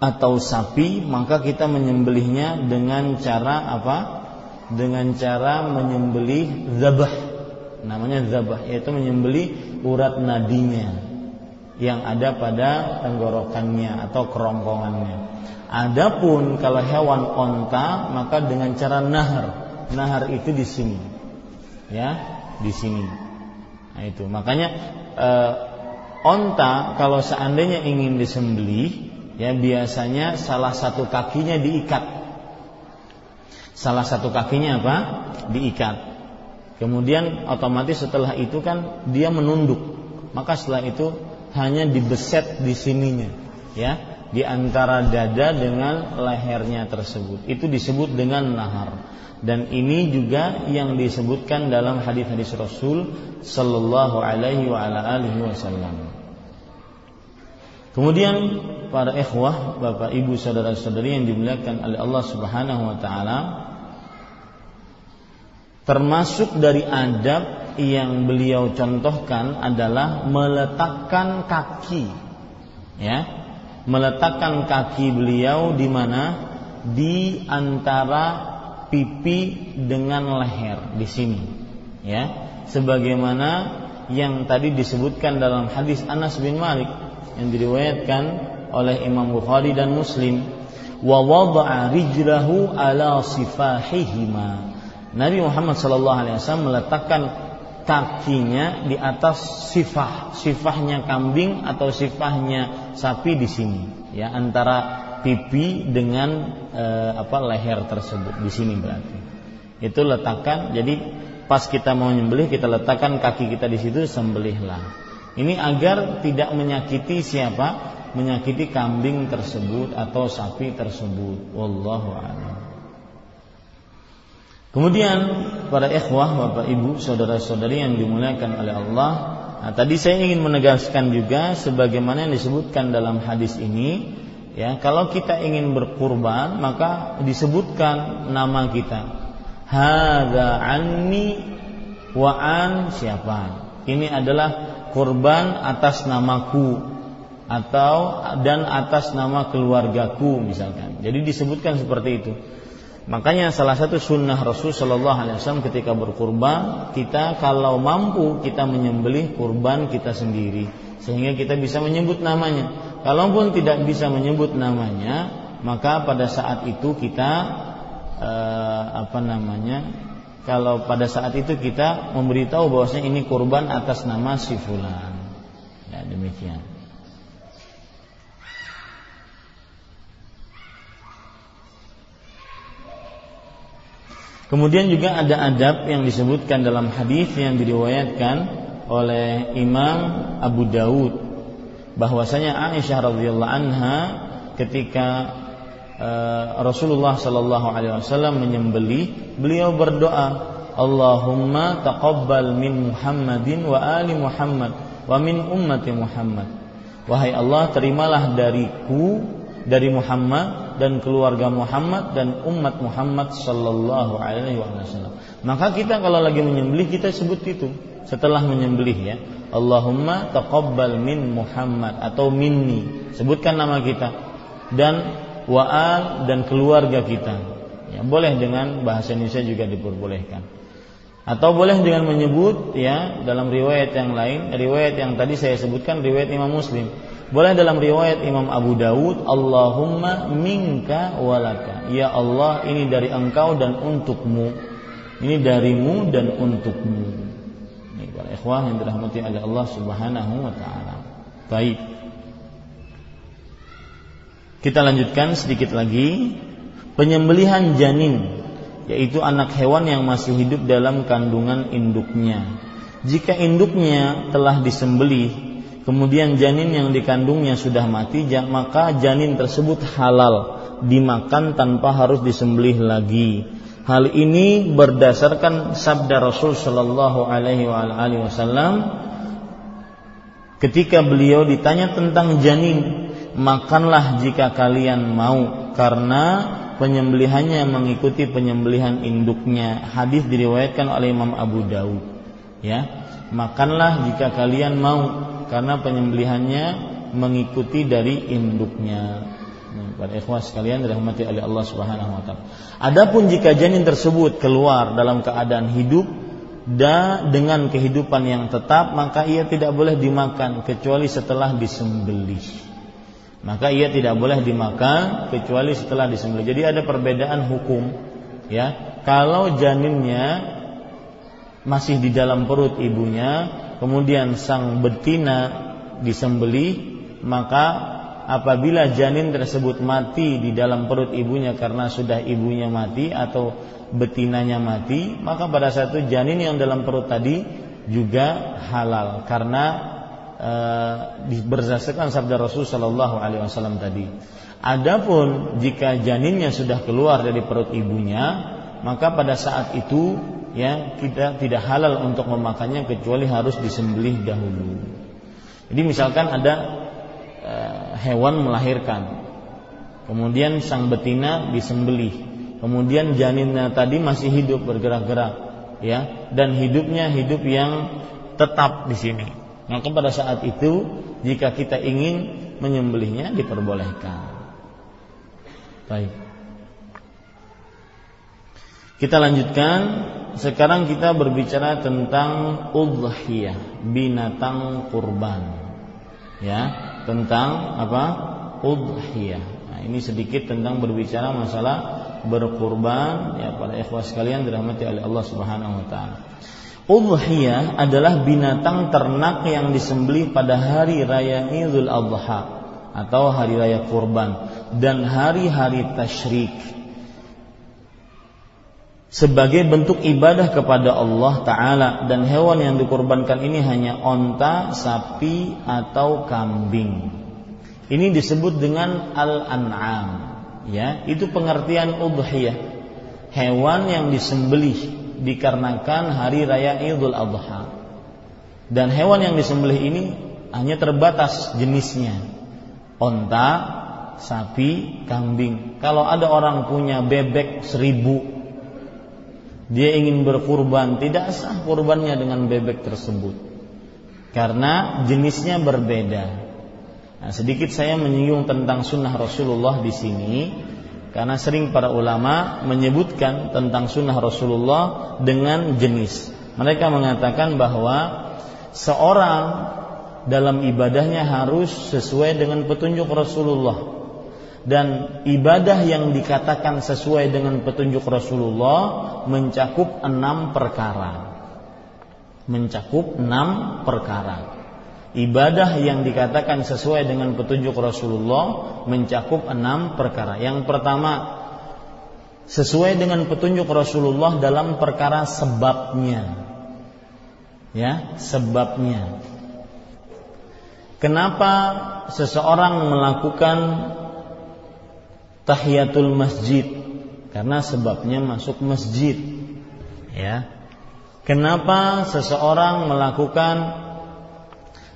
atau sapi maka kita menyembelihnya dengan cara apa? Dengan cara menyembelih zabah. Namanya zabah yaitu menyembelih urat nadinya yang ada pada tenggorokannya atau kerongkongannya. Adapun kalau hewan onta maka dengan cara nahar. Nahar itu di sini. Ya, di sini. Nah itu. Makanya e, onta kalau seandainya ingin disembelih ya biasanya salah satu kakinya diikat. Salah satu kakinya apa? Diikat. Kemudian otomatis setelah itu kan dia menunduk. Maka setelah itu hanya dibeset di sininya, ya, di antara dada dengan lehernya tersebut. Itu disebut dengan nahar. Dan ini juga yang disebutkan dalam hadis-hadis Rasul sallallahu alaihi wa ala alihi wasallam. Kemudian para ikhwah, Bapak Ibu saudara-saudari yang dimuliakan oleh Allah Subhanahu wa taala termasuk dari adab yang beliau contohkan adalah meletakkan kaki ya. Meletakkan kaki beliau di mana? Di antara pipi dengan leher di sini ya. Sebagaimana yang tadi disebutkan dalam hadis Anas bin Malik yang diriwayatkan oleh Imam Bukhari dan Muslim wa wada'a rijlahu ala sifahihima Nabi Muhammad sallallahu alaihi wasallam meletakkan kakinya di atas sifah sifahnya kambing atau sifahnya sapi di sini ya antara pipi dengan e, apa leher tersebut di sini berarti itu letakkan jadi pas kita mau nyembelih kita letakkan kaki kita di situ sembelihlah ini agar tidak menyakiti siapa? Menyakiti kambing tersebut atau sapi tersebut. Wallahu a'lam. Kemudian para ikhwah, Bapak Ibu, saudara-saudari yang dimuliakan oleh Allah, nah, tadi saya ingin menegaskan juga sebagaimana yang disebutkan dalam hadis ini, ya, kalau kita ingin berkurban maka disebutkan nama kita. Hadza anni wa an siapa? Ini adalah kurban atas namaku atau dan atas nama keluargaku misalkan. Jadi disebutkan seperti itu. Makanya salah satu sunnah Rasul Shallallahu Alaihi Wasallam ketika berkurban kita kalau mampu kita menyembelih kurban kita sendiri sehingga kita bisa menyebut namanya. Kalaupun tidak bisa menyebut namanya maka pada saat itu kita eh, apa namanya kalau pada saat itu kita memberitahu bahwasanya ini kurban atas nama si fulan. Ya, demikian. Kemudian juga ada adab yang disebutkan dalam hadis yang diriwayatkan oleh Imam Abu Daud bahwasanya Aisyah radhiyallahu anha ketika Eh, Rasulullah Shallallahu Alaihi Wasallam menyembeli, beliau berdoa, Allahumma taqabbal min Muhammadin wa ali Muhammad wa min ummati Muhammad. Wahai Allah, terimalah dariku dari Muhammad dan keluarga Muhammad dan umat Muhammad sallallahu alaihi wasallam. Maka kita kalau lagi menyembelih kita sebut itu setelah menyembelih ya. Allahumma taqabbal min Muhammad atau minni. Sebutkan nama kita dan wa'al dan keluarga kita. Ya, boleh dengan bahasa Indonesia juga diperbolehkan. Atau boleh dengan menyebut ya dalam riwayat yang lain, riwayat yang tadi saya sebutkan riwayat Imam Muslim. Boleh dalam riwayat Imam Abu Dawud, Allahumma minka walaka. Ya Allah, ini dari engkau dan untukmu. Ini darimu dan untukmu. Ini para ikhwah yang dirahmati oleh Allah Subhanahu wa taala. Baik. Kita lanjutkan sedikit lagi penyembelihan janin yaitu anak hewan yang masih hidup dalam kandungan induknya. Jika induknya telah disembelih, kemudian janin yang dikandungnya sudah mati, maka janin tersebut halal dimakan tanpa harus disembelih lagi. Hal ini berdasarkan sabda Rasul Shallallahu Alaihi Wasallam ketika beliau ditanya tentang janin makanlah jika kalian mau karena penyembelihannya mengikuti penyembelihan induknya. Hadis diriwayatkan oleh Imam Abu Daud. Ya, makanlah jika kalian mau karena penyembelihannya mengikuti dari induknya. pada ikhwas sekalian dirahmati oleh Allah Subhanahu wa taala. Adapun jika janin tersebut keluar dalam keadaan hidup dan dengan kehidupan yang tetap, maka ia tidak boleh dimakan kecuali setelah disembelih. Maka ia tidak boleh dimakan kecuali setelah disembelih. Jadi ada perbedaan hukum ya. Kalau janinnya masih di dalam perut ibunya, kemudian sang betina disembelih, maka apabila janin tersebut mati di dalam perut ibunya karena sudah ibunya mati atau betinanya mati, maka pada saat itu janin yang dalam perut tadi juga halal karena e, berdasarkan sabda Rasul Shallallahu Alaihi Wasallam tadi. Adapun jika janinnya sudah keluar dari perut ibunya, maka pada saat itu ya kita tidak halal untuk memakannya kecuali harus disembelih dahulu. Jadi misalkan ada Eh, hewan melahirkan. Kemudian sang betina disembelih. Kemudian janinnya tadi masih hidup bergerak-gerak, ya, dan hidupnya hidup yang tetap di sini. Maka pada saat itu jika kita ingin menyembelihnya diperbolehkan. Baik. Kita lanjutkan. Sekarang kita berbicara tentang udhiyah, binatang kurban. Ya, tentang apa? Udhiyah. Nah, ini sedikit tentang berbicara masalah berkurban ya para ikhwas sekalian dirahmati oleh Allah Subhanahu wa taala. Udhiyah adalah binatang ternak yang disembelih pada hari raya Idul Adha atau hari raya kurban dan hari-hari tasyrik sebagai bentuk ibadah kepada Allah Ta'ala dan hewan yang dikorbankan ini hanya onta, sapi, atau kambing. Ini disebut dengan al-an'am. Ya, itu pengertian udhiyah. Hewan yang disembelih dikarenakan hari raya Idul Adha. Dan hewan yang disembelih ini hanya terbatas jenisnya. Onta, sapi, kambing. Kalau ada orang punya bebek seribu dia ingin berkurban, tidak sah kurbannya dengan bebek tersebut. Karena jenisnya berbeda. Nah, sedikit saya menyinggung tentang sunnah Rasulullah di sini, karena sering para ulama menyebutkan tentang sunnah Rasulullah dengan jenis. Mereka mengatakan bahwa seorang dalam ibadahnya harus sesuai dengan petunjuk Rasulullah dan ibadah yang dikatakan sesuai dengan petunjuk Rasulullah mencakup enam perkara. Mencakup enam perkara. Ibadah yang dikatakan sesuai dengan petunjuk Rasulullah mencakup enam perkara. Yang pertama, sesuai dengan petunjuk Rasulullah dalam perkara sebabnya. Ya, sebabnya. Kenapa seseorang melakukan tahiyatul masjid. Karena sebabnya masuk masjid. Ya. Kenapa seseorang melakukan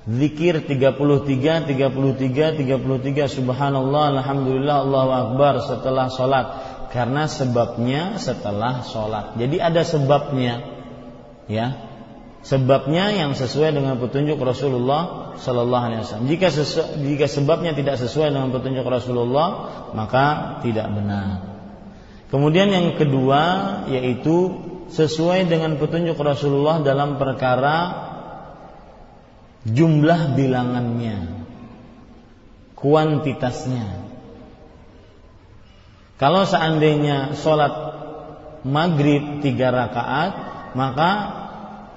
zikir 33 33 33 subhanallah alhamdulillah Allahu akbar setelah salat karena sebabnya setelah salat jadi ada sebabnya. Ya sebabnya yang sesuai dengan petunjuk Rasulullah Sallallahu Alaihi Wasallam. Jika jika sebabnya tidak sesuai dengan petunjuk Rasulullah, maka tidak benar. Kemudian yang kedua yaitu sesuai dengan petunjuk Rasulullah dalam perkara jumlah bilangannya, kuantitasnya. Kalau seandainya sholat maghrib tiga rakaat, maka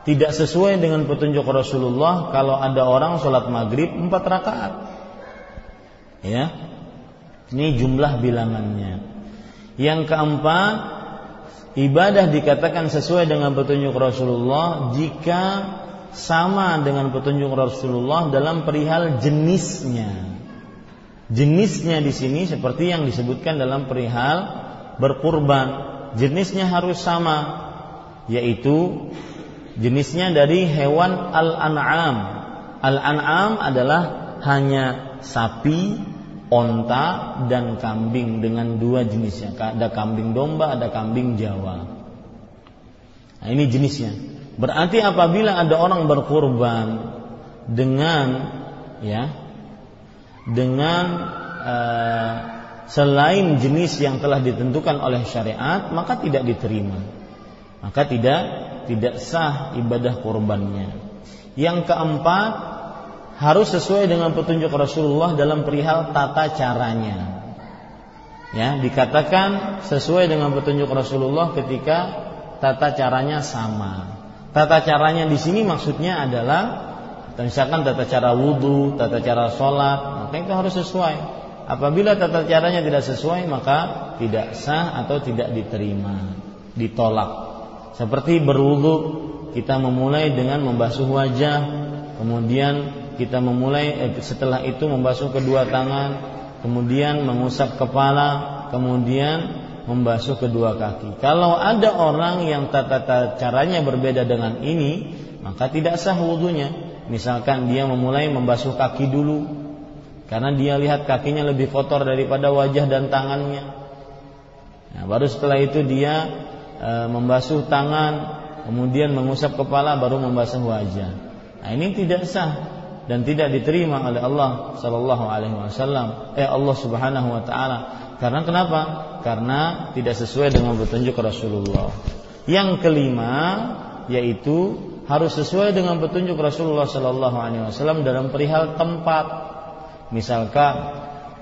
tidak sesuai dengan petunjuk Rasulullah kalau ada orang sholat maghrib empat rakaat. Ya, ini jumlah bilangannya. Yang keempat, ibadah dikatakan sesuai dengan petunjuk Rasulullah jika sama dengan petunjuk Rasulullah dalam perihal jenisnya. Jenisnya di sini seperti yang disebutkan dalam perihal berkurban. Jenisnya harus sama, yaitu Jenisnya dari hewan al-an'am. Al-an'am adalah hanya sapi, onta, dan kambing dengan dua jenisnya. Ada kambing domba, ada kambing jawa. Nah, ini jenisnya. Berarti apabila ada orang berkorban dengan ya dengan uh, selain jenis yang telah ditentukan oleh syariat maka tidak diterima maka tidak tidak sah ibadah kurbannya yang keempat harus sesuai dengan petunjuk Rasulullah dalam perihal tata caranya ya dikatakan sesuai dengan petunjuk Rasulullah ketika tata caranya sama tata caranya di sini maksudnya adalah misalkan tata cara wudhu, tata cara sholat, maka itu harus sesuai. Apabila tata caranya tidak sesuai, maka tidak sah atau tidak diterima, ditolak. Seperti berwudhu, kita memulai dengan membasuh wajah, kemudian kita memulai eh, setelah itu membasuh kedua tangan, kemudian mengusap kepala, kemudian membasuh kedua kaki. Kalau ada orang yang tata caranya berbeda dengan ini, maka tidak sah wudhunya Misalkan dia memulai membasuh kaki dulu. Karena dia lihat kakinya lebih kotor daripada wajah dan tangannya. Nah, baru setelah itu dia e, membasuh tangan, kemudian mengusap kepala, baru membasuh wajah. Nah, ini tidak sah dan tidak diterima oleh Allah Shallallahu Alaihi Wasallam. Eh Allah Subhanahu Wa Taala. Karena kenapa? Karena tidak sesuai dengan petunjuk Rasulullah. Yang kelima yaitu harus sesuai dengan petunjuk Rasulullah Sallallahu Alaihi Wasallam dalam perihal tempat. Misalkan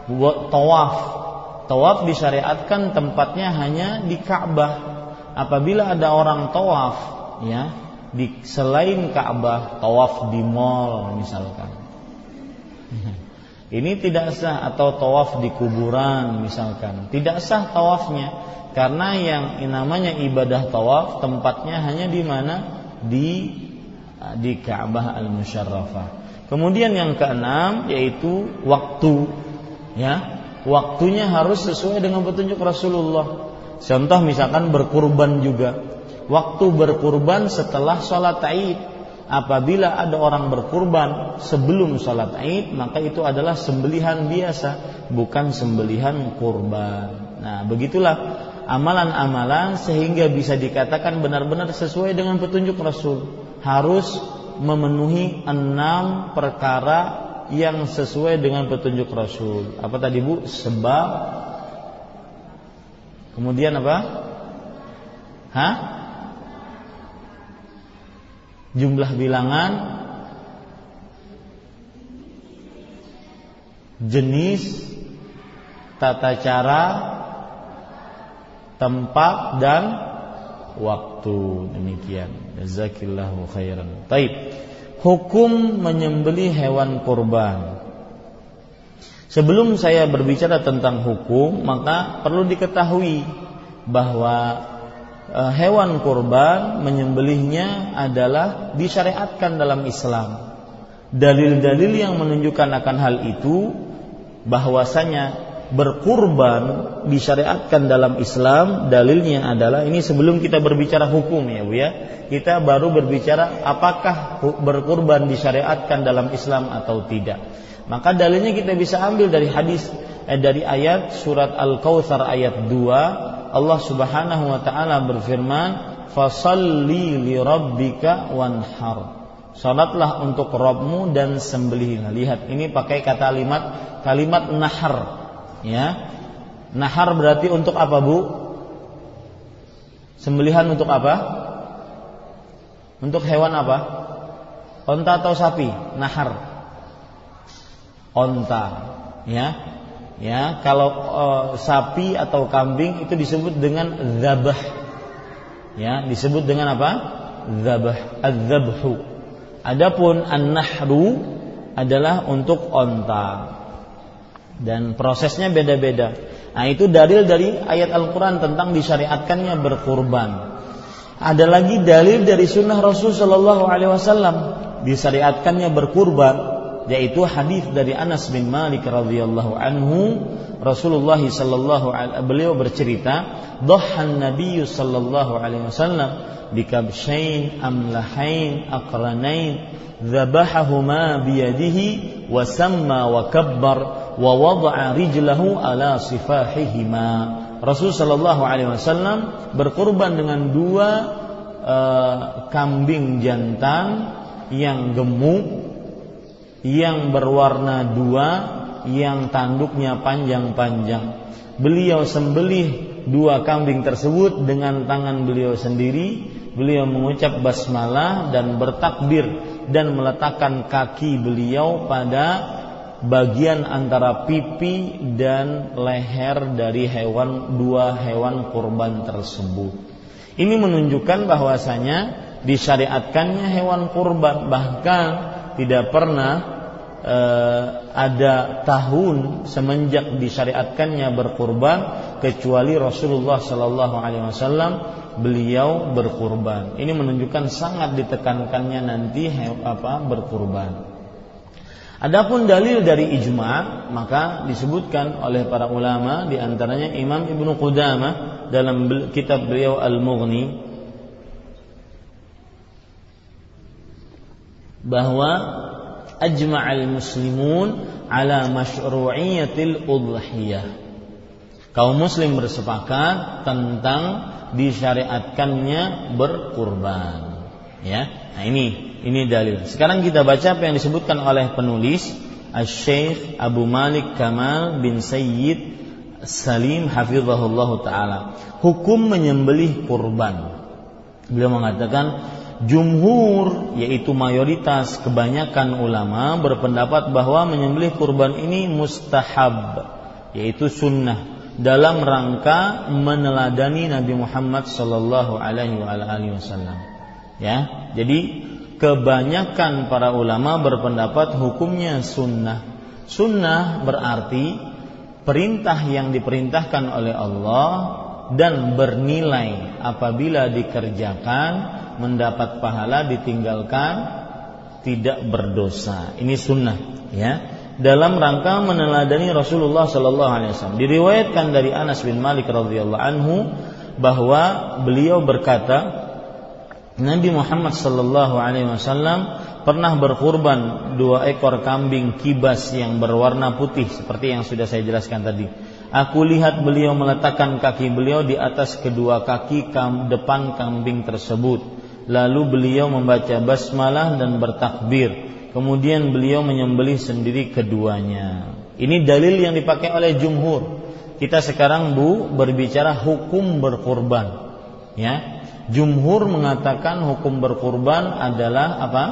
buat tawaf, tawaf disyariatkan tempatnya hanya di Ka'bah. Apabila ada orang tawaf, ya di selain Ka'bah, tawaf di mall misalkan. Ini tidak sah atau tawaf di kuburan misalkan. Tidak sah tawafnya karena yang namanya ibadah tawaf tempatnya hanya di mana di di Ka'bah al-Musyarrafah. Kemudian yang keenam yaitu waktu. Ya, waktunya harus sesuai dengan petunjuk Rasulullah. Contoh misalkan berkurban juga. Waktu berkurban setelah sholat Aid. Apabila ada orang berkurban sebelum sholat Aid, maka itu adalah sembelihan biasa, bukan sembelihan kurban. Nah, begitulah amalan-amalan sehingga bisa dikatakan benar-benar sesuai dengan petunjuk Rasul. Harus memenuhi enam perkara yang sesuai dengan petunjuk Rasul. Apa tadi Bu? Sebab Kemudian apa? Hah? Jumlah bilangan? Jenis? Tata cara? Tempat dan waktu. Demikian. Jazakillahu khairan. Taib. Hukum menyembeli hewan kurban sebelum saya berbicara tentang hukum maka perlu diketahui bahwa e, hewan kurban menyembelihnya adalah disyariatkan dalam Islam. Dalil-dalil yang menunjukkan akan hal itu bahwasanya berkurban disyariatkan dalam Islam dalilnya adalah ini sebelum kita berbicara hukum ya Bu ya. Kita baru berbicara apakah berkurban disyariatkan dalam Islam atau tidak maka dalilnya kita bisa ambil dari hadis eh, dari ayat surat Al-Kautsar ayat 2 Allah Subhanahu wa taala berfirman fasalli li rabbika wanhar Salatlah untuk Robmu dan sembelihlah. Lihat, ini pakai kalimat kalimat nahar Ya. Nahar berarti untuk apa, Bu? Sembelihan untuk apa? Untuk hewan apa? Onta atau sapi? Nahar. Onta, ya. Ya, kalau e, sapi atau kambing itu disebut dengan zabah. Ya, disebut dengan apa? Zabah, az-zabhu. Adapun an-nahru adalah untuk onta dan prosesnya beda-beda. Nah, itu dalil dari ayat Al-Qur'an tentang disyariatkannya berkurban. Ada lagi dalil dari sunnah Rasul Shallallahu Alaihi Wasallam disyariatkannya berkurban, yaitu hadis dari Anas bin Malik radhiyallahu anhu Rasulullah sallallahu alaihi beliau bercerita dhahan Nabi sallallahu alaihi wasallam bikabshain amlahain aqranain dzabahahuma biyadihi wa samma wa kabbar wa wada'a rijlahu ala sifahihima. Rasul sallallahu alaihi wasallam berkorban dengan dua uh, kambing jantan yang gemuk yang berwarna dua, yang tanduknya panjang-panjang. Beliau sembelih dua kambing tersebut dengan tangan beliau sendiri. Beliau mengucap basmalah dan bertakbir dan meletakkan kaki beliau pada bagian antara pipi dan leher dari hewan dua hewan kurban tersebut. Ini menunjukkan bahwasanya disyariatkannya hewan kurban bahkan tidak pernah e, ada tahun semenjak disyariatkannya berkurban kecuali Rasulullah Shallallahu Alaihi Wasallam beliau berkurban. Ini menunjukkan sangat ditekankannya nanti apa berkurban. Adapun dalil dari ijma maka disebutkan oleh para ulama di antaranya Imam Ibnu Qudamah dalam kitab beliau Al-Mughni bahwa ajma'al muslimun ala masyru'iyatil udhiyah. Kaum muslim bersepakat tentang disyariatkannya berkurban. Ya. Nah, ini ini dalil. Sekarang kita baca apa yang disebutkan oleh penulis Al-Syeikh Abu Malik Kamal bin Sayyid Salim hafizahullah taala. Hukum menyembelih kurban. Beliau mengatakan jumhur yaitu mayoritas kebanyakan ulama berpendapat bahwa menyembelih kurban ini mustahab yaitu sunnah dalam rangka meneladani Nabi Muhammad sallallahu alaihi wasallam. Ya, jadi kebanyakan para ulama berpendapat hukumnya sunnah. Sunnah berarti perintah yang diperintahkan oleh Allah dan bernilai apabila dikerjakan mendapat pahala ditinggalkan tidak berdosa. Ini sunnah ya. Dalam rangka meneladani Rasulullah Sallallahu Alaihi Wasallam. Diriwayatkan dari Anas bin Malik radhiyallahu anhu bahwa beliau berkata, Nabi Muhammad sallallahu alaihi wasallam pernah berkurban dua ekor kambing kibas yang berwarna putih seperti yang sudah saya jelaskan tadi. Aku lihat beliau meletakkan kaki beliau di atas kedua kaki kam, depan kambing tersebut. Lalu beliau membaca basmalah dan bertakbir. Kemudian beliau menyembelih sendiri keduanya. Ini dalil yang dipakai oleh jumhur. Kita sekarang Bu berbicara hukum berkurban. Ya, Jumhur mengatakan hukum berkurban adalah apa?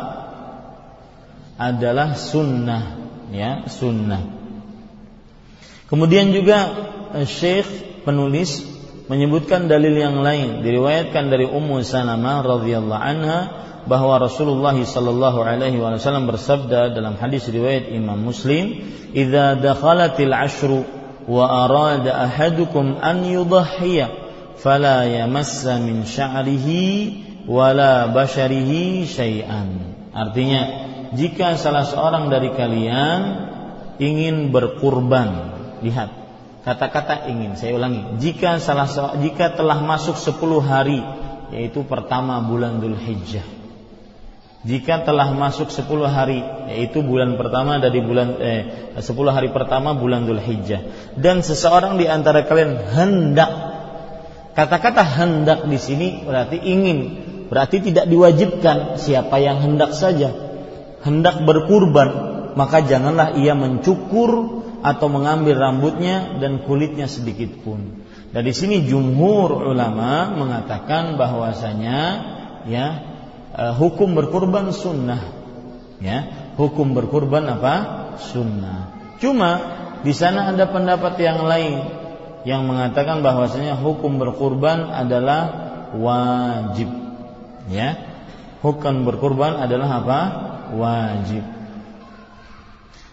Adalah sunnah, ya sunnah. Kemudian juga eh, Syekh penulis menyebutkan dalil yang lain diriwayatkan dari Ummu Salamah radhiyallahu anha bahwa Rasulullah sallallahu alaihi wasallam bersabda dalam hadis riwayat Imam Muslim, "Idza dakhalatil ashru wa arada ahadukum an yudhhiya" fala yamassa min sya'rihi wala basharihi syai'an. Artinya, jika salah seorang dari kalian ingin berkurban, lihat kata-kata ingin, saya ulangi, jika salah jika telah masuk 10 hari yaitu pertama bulan Dzulhijjah. Jika telah masuk 10 hari yaitu bulan pertama dari bulan eh, 10 hari pertama bulan Dzulhijjah dan seseorang di antara kalian hendak Kata-kata hendak di sini berarti ingin, berarti tidak diwajibkan siapa yang hendak saja. Hendak berkurban, maka janganlah ia mencukur atau mengambil rambutnya dan kulitnya sedikit pun. Dari sini jumhur ulama mengatakan bahwasanya ya eh, hukum berkurban sunnah. Ya, hukum berkurban apa? Sunnah. Cuma di sana ada pendapat yang lain yang mengatakan bahwasanya hukum berkurban adalah wajib. Ya. Hukum berkurban adalah apa? Wajib.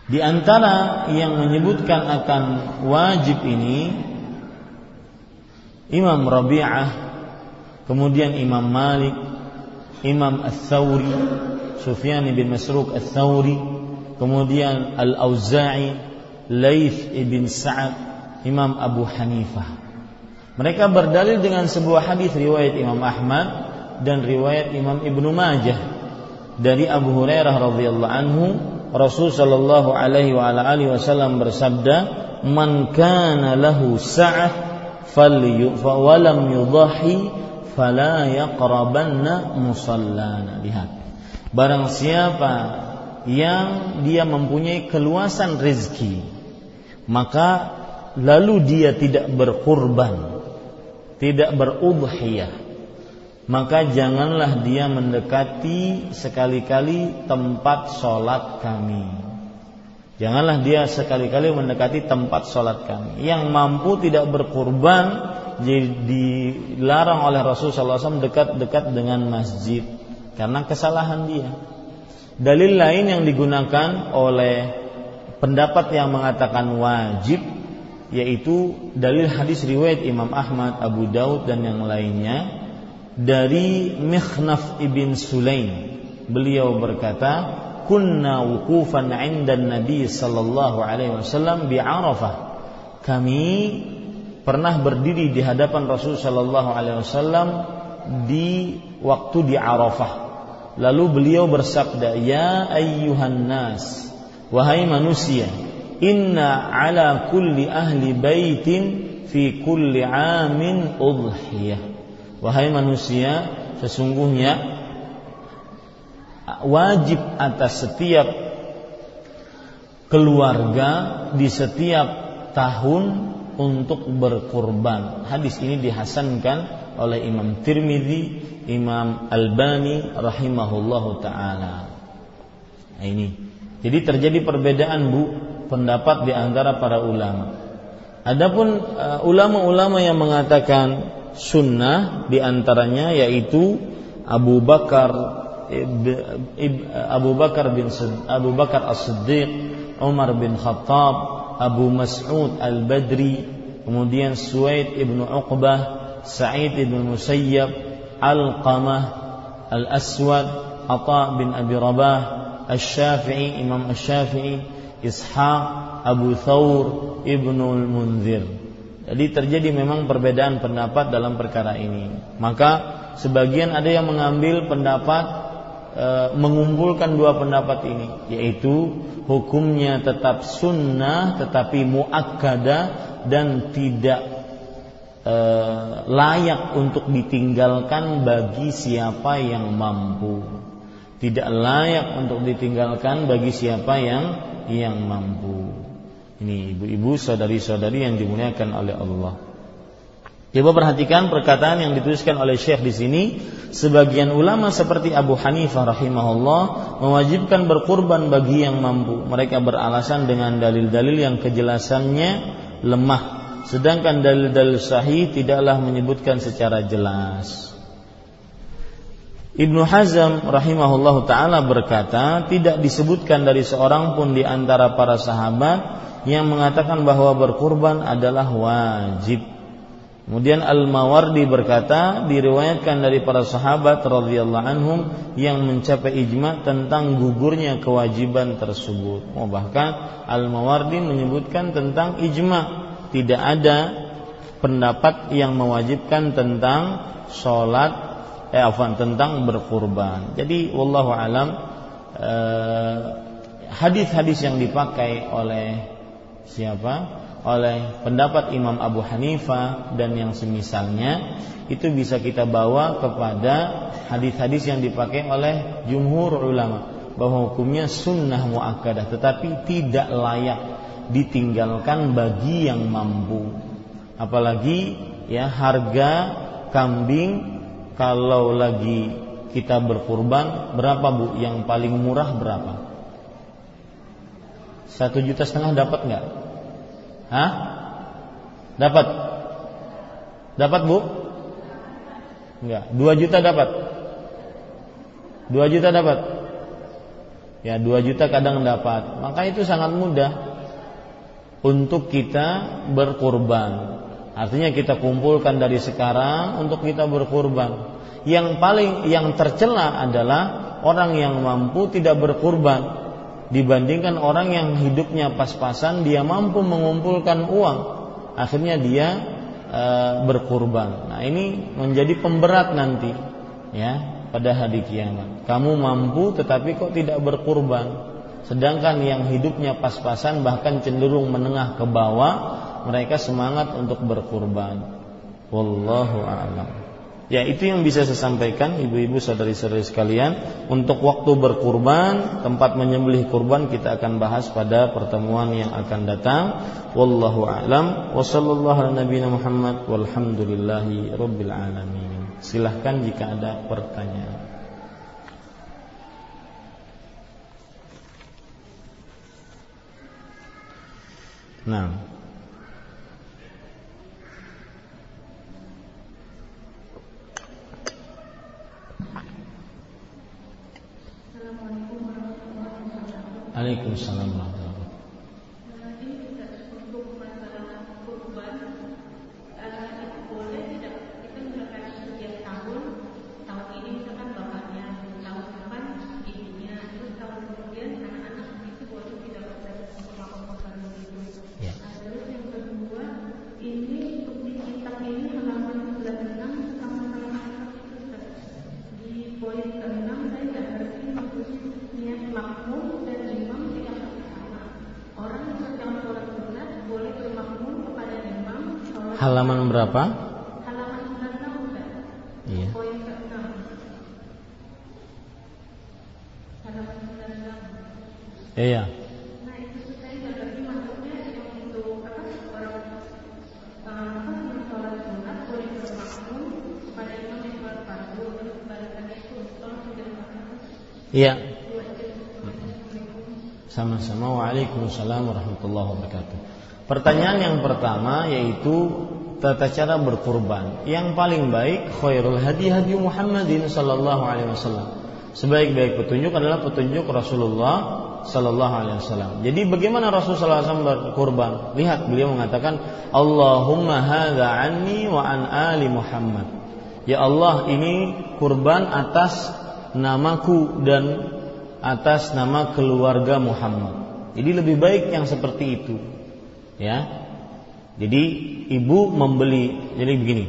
Di antara yang menyebutkan akan wajib ini Imam Rabi'ah, kemudian Imam Malik, Imam Ats-Tsauri, Sufyan bin Masruq Ats-Tsauri, kemudian Al-Auza'i, Laith bin Sa'ad, Imam Abu Hanifah. Mereka berdalil dengan sebuah hadis riwayat Imam Ahmad dan riwayat Imam Ibnu Majah dari Abu Hurairah radhiyallahu anhu Rasul sallallahu alaihi wa ala alihi wasallam bersabda man kana lahu sa'ah falam yudhahi fala yaqrabanna musallana lihat barang siapa yang dia mempunyai keluasan rezeki maka lalu dia tidak berkurban, tidak berudhiyah, maka janganlah dia mendekati sekali-kali tempat sholat kami. Janganlah dia sekali-kali mendekati tempat sholat kami. Yang mampu tidak berkurban dilarang oleh Rasulullah SAW dekat-dekat dengan masjid karena kesalahan dia. Dalil lain yang digunakan oleh pendapat yang mengatakan wajib yaitu dalil hadis riwayat Imam Ahmad, Abu Daud dan yang lainnya dari Mikhnaf ibn Sulaim. Beliau berkata, "Kunna wukufan 'inda Nabi sallallahu alaihi wasallam bi Arafah." Kami pernah berdiri di hadapan Rasul sallallahu alaihi wasallam di waktu di Arafah. Lalu beliau bersabda, "Ya ayyuhan nas, wahai manusia, inna ala kulli ahli baitin fi kulli amin udhiyah." Wahai manusia, sesungguhnya wajib atas setiap keluarga di setiap tahun untuk berkurban. Hadis ini dihasankan oleh Imam Tirmidzi, Imam Albani rahimahullahu taala. Nah, ini. Jadi terjadi perbedaan Bu pendapat di antara para ulama. Adapun uh, ulama-ulama yang mengatakan sunnah diantaranya yaitu Abu Bakar Abu Bakar bin Abu Bakar As-Siddiq, Umar bin Khattab, Abu Mas'ud Al-Badri, kemudian Suaid ibnu Uqbah, Sa'id ibn Musayyab, Al-Qamah, Al-Aswad, Ata bin Abi Rabah, Al-Syafi'i, Imam Al-Syafi'i, Ishaq, Abu Thawr, Ibnu Al-Munzir. Jadi terjadi memang perbedaan pendapat dalam perkara ini. Maka sebagian ada yang mengambil pendapat e, mengumpulkan dua pendapat ini, yaitu hukumnya tetap sunnah tetapi muakkada dan tidak e, layak untuk ditinggalkan bagi siapa yang mampu. Tidak layak untuk ditinggalkan bagi siapa yang yang mampu. Ini ibu-ibu, saudari-saudari yang dimuliakan oleh Allah. Coba perhatikan perkataan yang dituliskan oleh Syekh di sini. Sebagian ulama seperti Abu Hanifah rahimahullah mewajibkan berkurban bagi yang mampu. Mereka beralasan dengan dalil-dalil yang kejelasannya lemah. Sedangkan dalil-dalil sahih tidaklah menyebutkan secara jelas. Ibnu Hazm rahimahullah taala berkata, tidak disebutkan dari seorang pun di antara para sahabat yang mengatakan bahwa berkurban adalah wajib. Kemudian Al-Mawardi berkata diriwayatkan dari para sahabat radhiyallahu anhum yang mencapai ijma tentang gugurnya kewajiban tersebut. Oh, bahkan Al-Mawardi menyebutkan tentang ijma tidak ada pendapat yang mewajibkan tentang sholat eh afan tentang berkurban. Jadi wallahu alam eh, hadis-hadis yang dipakai oleh siapa? Oleh pendapat Imam Abu Hanifah dan yang semisalnya itu bisa kita bawa kepada hadis-hadis yang dipakai oleh jumhur ulama bahwa hukumnya sunnah muakkadah tetapi tidak layak ditinggalkan bagi yang mampu. Apalagi ya harga kambing kalau lagi kita berkurban berapa bu? Yang paling murah berapa satu juta setengah dapat nggak? Hah? Dapat? Dapat bu? Enggak. Dua juta dapat? Dua juta dapat? Ya dua juta kadang dapat. Maka itu sangat mudah untuk kita berkurban. Artinya kita kumpulkan dari sekarang untuk kita berkurban. Yang paling yang tercela adalah orang yang mampu tidak berkurban dibandingkan orang yang hidupnya pas-pasan dia mampu mengumpulkan uang. Akhirnya dia e, berkurban. Nah ini menjadi pemberat nanti ya pada hari kiamat. Kamu mampu tetapi kok tidak berkurban? Sedangkan yang hidupnya pas-pasan bahkan cenderung menengah ke bawah mereka semangat untuk berkurban. Wallahu a'lam Ya itu yang bisa saya sampaikan ibu-ibu saudari-saudari sekalian. Untuk waktu berkurban Tempat menyembelih kurban kita akan bahas pada pertemuan yang akan datang. Wallahu a'lam. Wa sallallahu ala nabiyina Muhammad. Walhamdulillahi rabbil alamin. Silahkan jika ada pertanyaan. Nah Waalaikumsalam Halaman berapa? Halaman 96 Iya. Poin ke-6. Halaman 96. Iya. Iya. Sama-sama. Waalaikumsalam warahmatullahi wabarakatuh. Pertanyaan yang pertama yaitu tata cara berkurban. Yang paling baik khairul hadi hadi Muhammadin sallallahu alaihi wasallam. Sebaik-baik petunjuk adalah petunjuk Rasulullah sallallahu alaihi wasallam. Jadi bagaimana Rasulullah SAW berkurban? Lihat beliau mengatakan Allahumma hadza anni wa an ali Muhammad. Ya Allah, ini kurban atas namaku dan atas nama keluarga Muhammad. Jadi lebih baik yang seperti itu. Ya, jadi ibu membeli, jadi begini.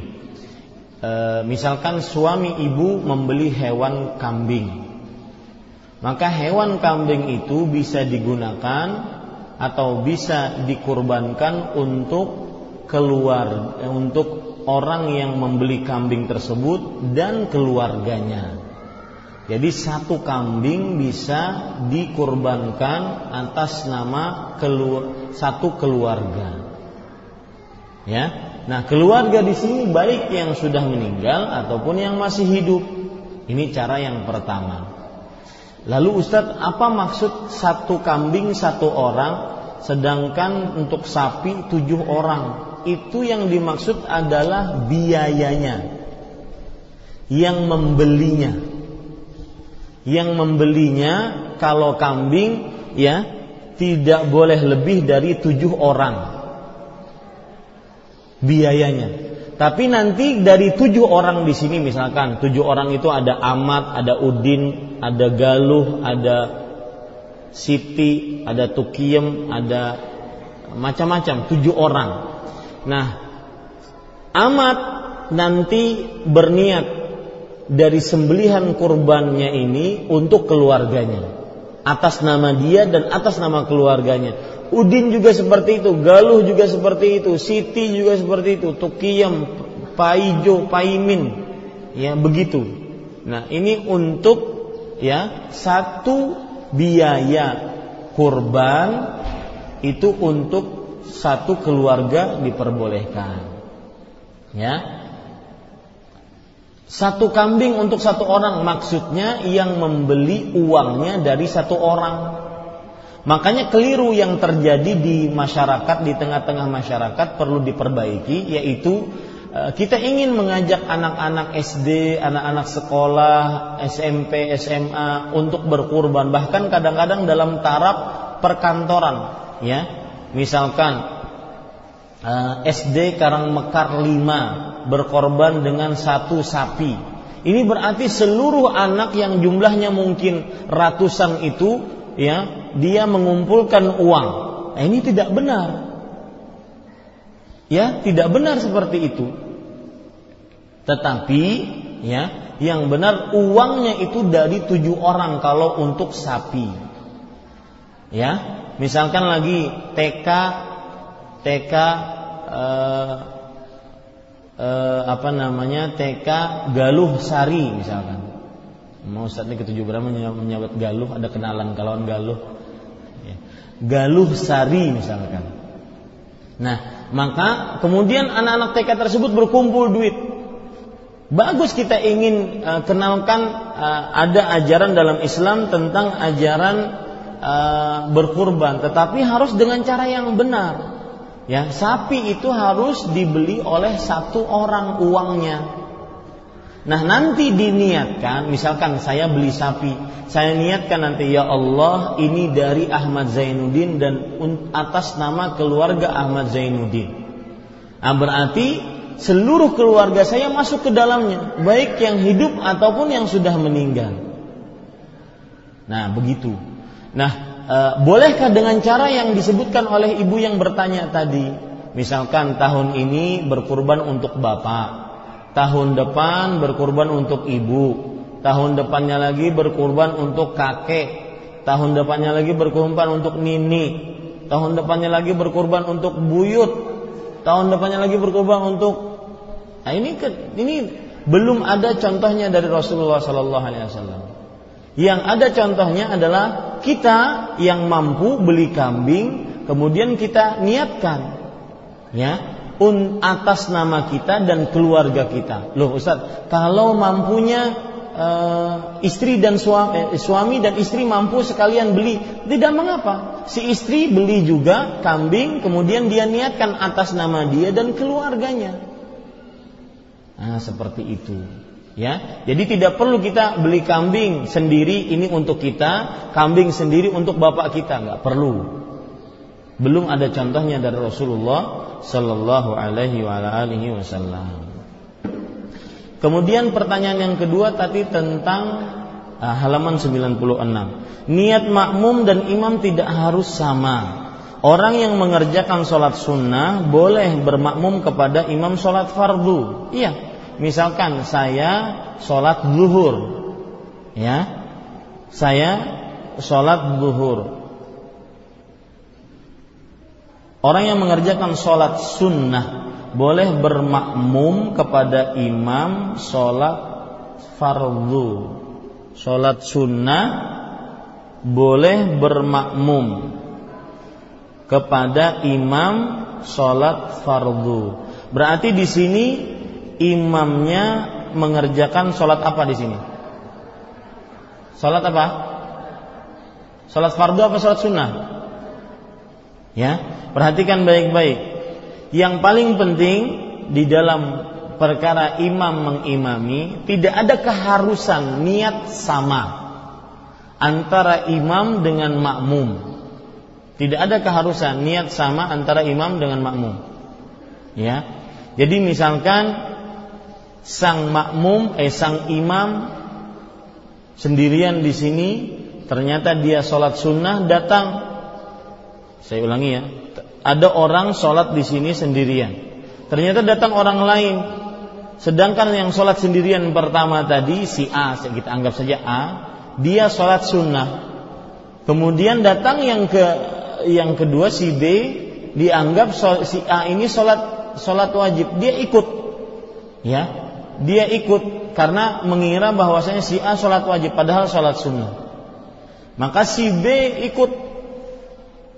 E, misalkan suami ibu membeli hewan kambing, maka hewan kambing itu bisa digunakan atau bisa dikurbankan untuk keluar, eh, untuk orang yang membeli kambing tersebut dan keluarganya. Jadi satu kambing bisa dikurbankan atas nama kelu satu keluarga. Ya. Nah, keluarga di sini baik yang sudah meninggal ataupun yang masih hidup. Ini cara yang pertama. Lalu Ustadz, apa maksud satu kambing satu orang, sedangkan untuk sapi tujuh orang? Itu yang dimaksud adalah biayanya, yang membelinya. Yang membelinya kalau kambing ya tidak boleh lebih dari tujuh orang biayanya. Tapi nanti dari tujuh orang di sini misalkan tujuh orang itu ada Amat, ada Udin, ada Galuh, ada Siti, ada Tukiem, ada macam-macam tujuh orang. Nah, Amat nanti berniat dari sembelihan kurbannya ini untuk keluarganya atas nama dia dan atas nama keluarganya Udin juga seperti itu, Galuh juga seperti itu, Siti juga seperti itu, Tukiyam, Paijo, Paimin, ya begitu. Nah ini untuk ya satu biaya kurban itu untuk satu keluarga diperbolehkan. Ya, satu kambing untuk satu orang maksudnya yang membeli uangnya dari satu orang Makanya keliru yang terjadi di masyarakat, di tengah-tengah masyarakat perlu diperbaiki, yaitu e, kita ingin mengajak anak-anak SD, anak-anak sekolah, SMP, SMA untuk berkurban, bahkan kadang-kadang dalam taraf perkantoran, ya. Misalkan e, SD Karangmekar 5 berkorban dengan satu sapi. Ini berarti seluruh anak yang jumlahnya mungkin ratusan itu ya dia mengumpulkan uang. Nah, ini tidak benar. Ya, tidak benar seperti itu. Tetapi ya, yang benar uangnya itu dari tujuh orang kalau untuk sapi. Ya, misalkan lagi TK TK eh, eh, apa namanya TK Galuh Sari misalkan. Mau saat ini ketujuh berapa menyebut Galuh ada kenalan kawan Galuh. Ya. Galuh Sari misalkan. Nah, maka kemudian anak-anak TK tersebut berkumpul duit. Bagus kita ingin uh, kenalkan uh, ada ajaran dalam Islam tentang ajaran uh, berkurban, tetapi harus dengan cara yang benar. Ya, sapi itu harus dibeli oleh satu orang uangnya. Nah, nanti diniatkan, misalkan saya beli sapi, saya niatkan nanti ya Allah ini dari Ahmad Zainuddin dan atas nama keluarga Ahmad Zainuddin. Nah, berarti seluruh keluarga saya masuk ke dalamnya, baik yang hidup ataupun yang sudah meninggal. Nah, begitu. Nah, e, bolehkah dengan cara yang disebutkan oleh ibu yang bertanya tadi? Misalkan tahun ini berkurban untuk bapak, tahun depan berkurban untuk ibu, tahun depannya lagi berkurban untuk kakek, tahun depannya lagi berkurban untuk nini, tahun depannya lagi berkurban untuk buyut, tahun depannya lagi berkurban untuk Nah ini ini belum ada contohnya dari Rasulullah Sallallahu Alaihi Wasallam. Yang ada contohnya adalah kita yang mampu beli kambing, kemudian kita niatkan, ya, un atas nama kita dan keluarga kita. Loh Ustaz, kalau mampunya uh, istri dan suami, eh, suami dan istri mampu sekalian beli, tidak mengapa. Si istri beli juga kambing, kemudian dia niatkan atas nama dia dan keluarganya. Nah, seperti itu. Ya, jadi tidak perlu kita beli kambing sendiri ini untuk kita, kambing sendiri untuk bapak kita, nggak perlu. Belum ada contohnya dari Rasulullah Sallallahu Alaihi Wasallam. Kemudian pertanyaan yang kedua tadi tentang uh, halaman 96. Niat makmum dan imam tidak harus sama. Orang yang mengerjakan sholat sunnah boleh bermakmum kepada imam sholat fardu. Iya, misalkan saya sholat zuhur, ya, saya sholat zuhur. Orang yang mengerjakan sholat sunnah boleh bermakmum kepada imam sholat fardu. Sholat sunnah boleh bermakmum kepada imam sholat fardu. Berarti di sini imamnya mengerjakan sholat apa di sini? Sholat apa? Sholat fardu apa sholat sunnah? Ya, perhatikan baik-baik. Yang paling penting di dalam perkara imam mengimami tidak ada keharusan niat sama antara imam dengan makmum. Tidak ada keharusan niat sama antara imam dengan makmum. Ya. Jadi misalkan sang makmum eh sang imam sendirian di sini ternyata dia sholat sunnah datang saya ulangi ya. Ada orang sholat di sini sendirian. Ternyata datang orang lain. Sedangkan yang sholat sendirian pertama tadi si A kita anggap saja A dia sholat sunnah. Kemudian datang yang ke yang kedua si B dianggap si A ini sholat sholat wajib. Dia ikut. Ya dia ikut karena mengira bahwasanya si A sholat wajib padahal sholat sunnah. Maka si B ikut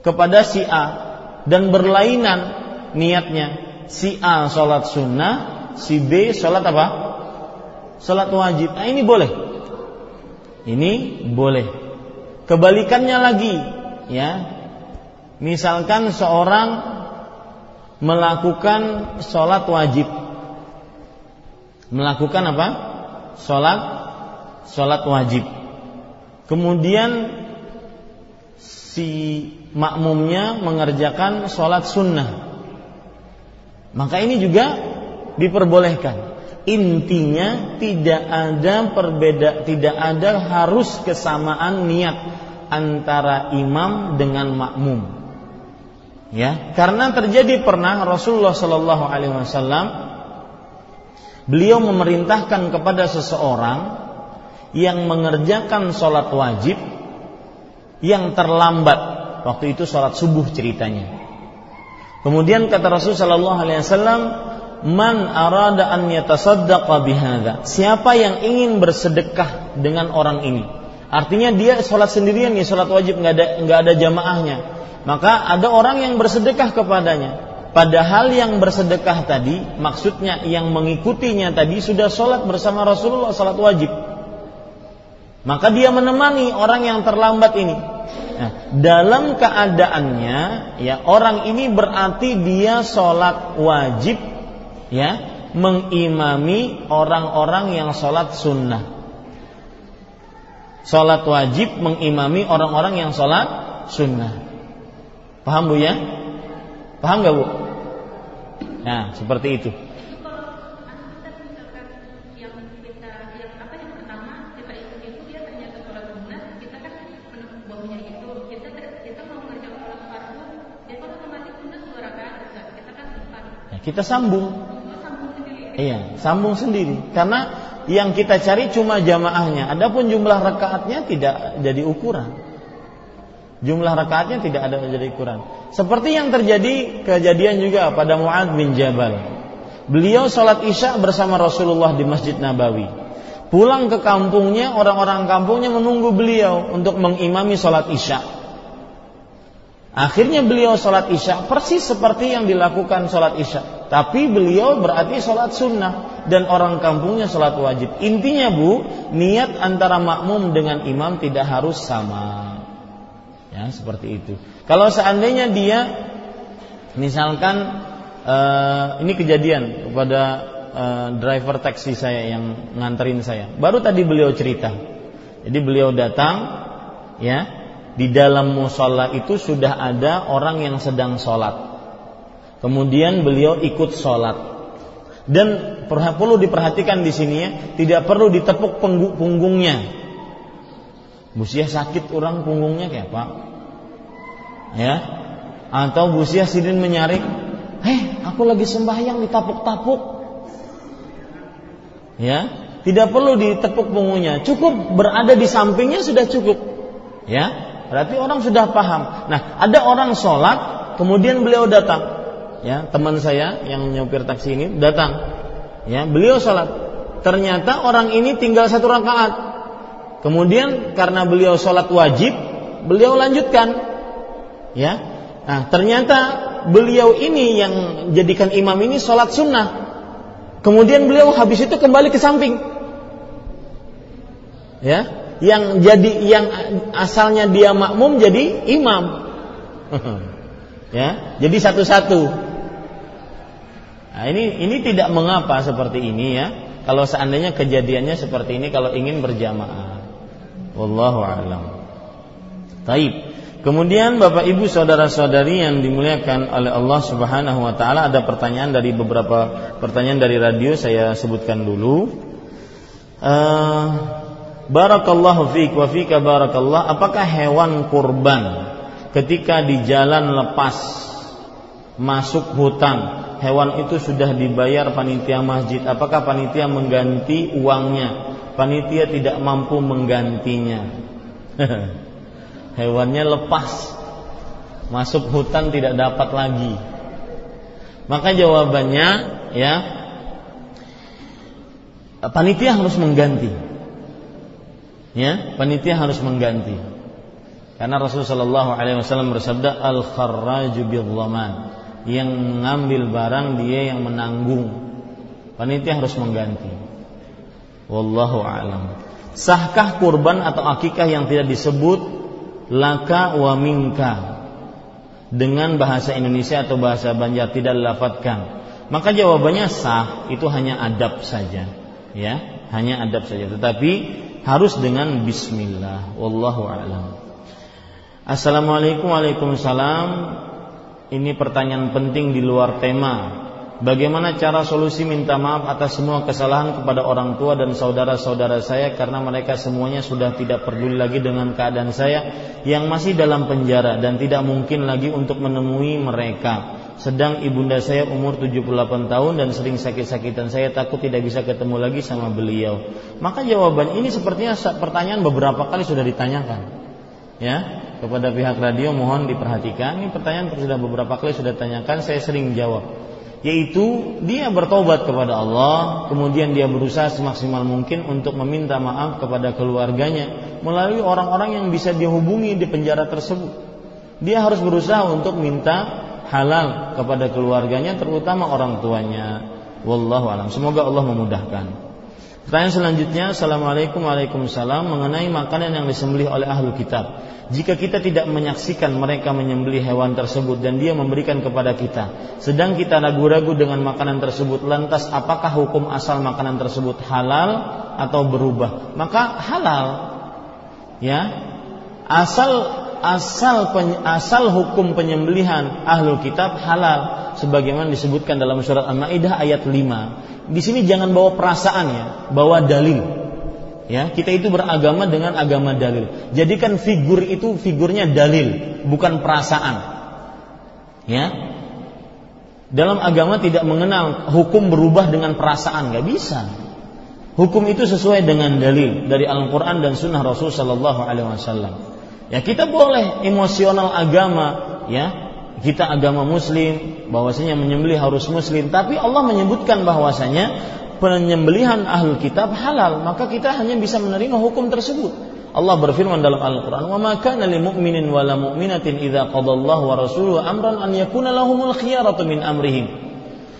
kepada si A dan berlainan niatnya. Si A sholat sunnah, si B sholat apa? Sholat wajib. Nah ini boleh. Ini boleh. Kebalikannya lagi, ya. Misalkan seorang melakukan sholat wajib melakukan apa? Sholat, sholat wajib. Kemudian si makmumnya mengerjakan sholat sunnah. Maka ini juga diperbolehkan. Intinya tidak ada perbeda, tidak ada harus kesamaan niat antara imam dengan makmum. Ya, karena terjadi pernah Rasulullah Shallallahu Alaihi Wasallam beliau memerintahkan kepada seseorang yang mengerjakan sholat wajib yang terlambat waktu itu sholat subuh ceritanya kemudian kata Rasul Shallallahu Alaihi Wasallam man arada an yatasaddaqa. Siapa yang ingin bersedekah dengan orang ini? Artinya dia sholat sendirian nih, sholat wajib nggak ada nggak ada jamaahnya. Maka ada orang yang bersedekah kepadanya. Padahal yang bersedekah tadi, maksudnya yang mengikutinya tadi sudah sholat bersama Rasulullah sholat wajib. Maka dia menemani orang yang terlambat ini. Nah, dalam keadaannya, ya orang ini berarti dia sholat wajib, ya mengimami orang-orang yang sholat sunnah. Sholat wajib mengimami orang-orang yang sholat sunnah. Paham bu ya? Paham gak bu? Nah, seperti itu. Kita sambung. Iya, sambung sendiri. Karena yang kita cari cuma jamaahnya. Adapun jumlah rakaatnya tidak jadi ukuran. Jumlah rakaatnya tidak ada jadi ukuran. Seperti yang terjadi kejadian juga pada Muad bin Jabal. Beliau sholat isya bersama Rasulullah di Masjid Nabawi. Pulang ke kampungnya, orang-orang kampungnya menunggu beliau untuk mengimami sholat isya. Akhirnya beliau sholat isya persis seperti yang dilakukan sholat isya. Tapi beliau berarti sholat sunnah dan orang kampungnya sholat wajib. Intinya bu, niat antara makmum dengan imam tidak harus sama. Ya seperti itu. Kalau seandainya dia, misalkan uh, ini kejadian kepada uh, driver taksi saya yang nganterin saya. Baru tadi beliau cerita. Jadi beliau datang, ya di dalam musola itu sudah ada orang yang sedang sholat. Kemudian beliau ikut sholat. Dan perlu diperhatikan di sini ya, tidak perlu ditepuk punggungnya. Busia sakit orang punggungnya kayak apa? Ya, atau Busia sidin menyarik, heh, aku lagi sembahyang ditapuk-tapuk. Ya, tidak perlu ditepuk punggungnya, cukup berada di sampingnya sudah cukup. Ya, Berarti orang sudah paham. Nah, ada orang sholat, kemudian beliau datang. Ya, teman saya yang nyopir taksi ini datang. Ya, beliau sholat. Ternyata orang ini tinggal satu rakaat. Kemudian karena beliau sholat wajib, beliau lanjutkan. Ya, nah ternyata beliau ini yang jadikan imam ini sholat sunnah. Kemudian beliau habis itu kembali ke samping. Ya, yang jadi yang asalnya dia makmum jadi imam. ya, jadi satu-satu. Nah, ini ini tidak mengapa seperti ini ya. Kalau seandainya kejadiannya seperti ini kalau ingin berjamaah. Wallahu a'lam. Taib. Kemudian Bapak Ibu saudara-saudari yang dimuliakan oleh Allah Subhanahu wa taala ada pertanyaan dari beberapa pertanyaan dari radio saya sebutkan dulu. Uh, Barakallahu fiik wa fika barakallah. Apakah hewan kurban ketika di jalan lepas masuk hutan, hewan itu sudah dibayar panitia masjid, apakah panitia mengganti uangnya? Panitia tidak mampu menggantinya. Hewannya lepas masuk hutan tidak dapat lagi. Maka jawabannya ya panitia harus mengganti ya panitia harus mengganti karena Rasulullah Shallallahu Alaihi Wasallam bersabda al kharraju bil yang mengambil barang dia yang menanggung. Panitia harus mengganti. Wallahu alam. Sahkah kurban atau akikah yang tidak disebut? Laka wa minka. Dengan bahasa Indonesia atau bahasa Banjar tidak dilafatkan maka jawabannya sah itu hanya adab saja. Ya hanya adab saja. Tetapi harus dengan bismillah. Wallahu alam. Assalamualaikum Waalaikumsalam Ini pertanyaan penting di luar tema Bagaimana cara solusi minta maaf atas semua kesalahan kepada orang tua dan saudara-saudara saya karena mereka semuanya sudah tidak peduli lagi dengan keadaan saya yang masih dalam penjara dan tidak mungkin lagi untuk menemui mereka. Sedang ibunda saya umur 78 tahun dan sering sakit-sakitan. Saya takut tidak bisa ketemu lagi sama beliau. Maka jawaban ini sepertinya pertanyaan beberapa kali sudah ditanyakan. Ya, kepada pihak radio mohon diperhatikan. Ini pertanyaan sudah beberapa kali sudah ditanyakan, saya sering jawab. yaitu dia bertobat kepada Allah, kemudian dia berusaha semaksimal mungkin untuk meminta maaf kepada keluarganya melalui orang-orang yang bisa dihubungi di penjara tersebut. Dia harus berusaha untuk minta halal kepada keluarganya terutama orang tuanya. Wallahu alam. Semoga Allah memudahkan. Pertanyaan selanjutnya, Assalamualaikum Waalaikumsalam mengenai makanan yang disembelih oleh ahlu kitab. Jika kita tidak menyaksikan mereka menyembelih hewan tersebut dan dia memberikan kepada kita, sedang kita ragu-ragu dengan makanan tersebut, lantas apakah hukum asal makanan tersebut halal atau berubah? Maka halal. Ya. Asal asal asal hukum penyembelihan ahlul kitab halal sebagaimana disebutkan dalam surat Al-Maidah ayat 5. Di sini jangan bawa perasaan ya, bawa dalil. Ya, kita itu beragama dengan agama dalil. Jadikan figur itu figurnya dalil, bukan perasaan. Ya. Dalam agama tidak mengenal hukum berubah dengan perasaan, nggak bisa. Hukum itu sesuai dengan dalil dari Al-Quran dan Sunnah Rasul Sallallahu Alaihi Wasallam. Ya kita boleh emosional agama, ya kita agama Muslim, bahwasanya menyembelih harus Muslim, tapi Allah menyebutkan bahwasanya penyembelihan ahlul kitab halal, maka kita hanya bisa menerima hukum tersebut. Allah berfirman dalam Al-Qur'an, "Wa ma kana lil mu'minin wa la mu'minatin idza wa rasuluhu amran an yakuna lahumul khiyaratu min amrihim."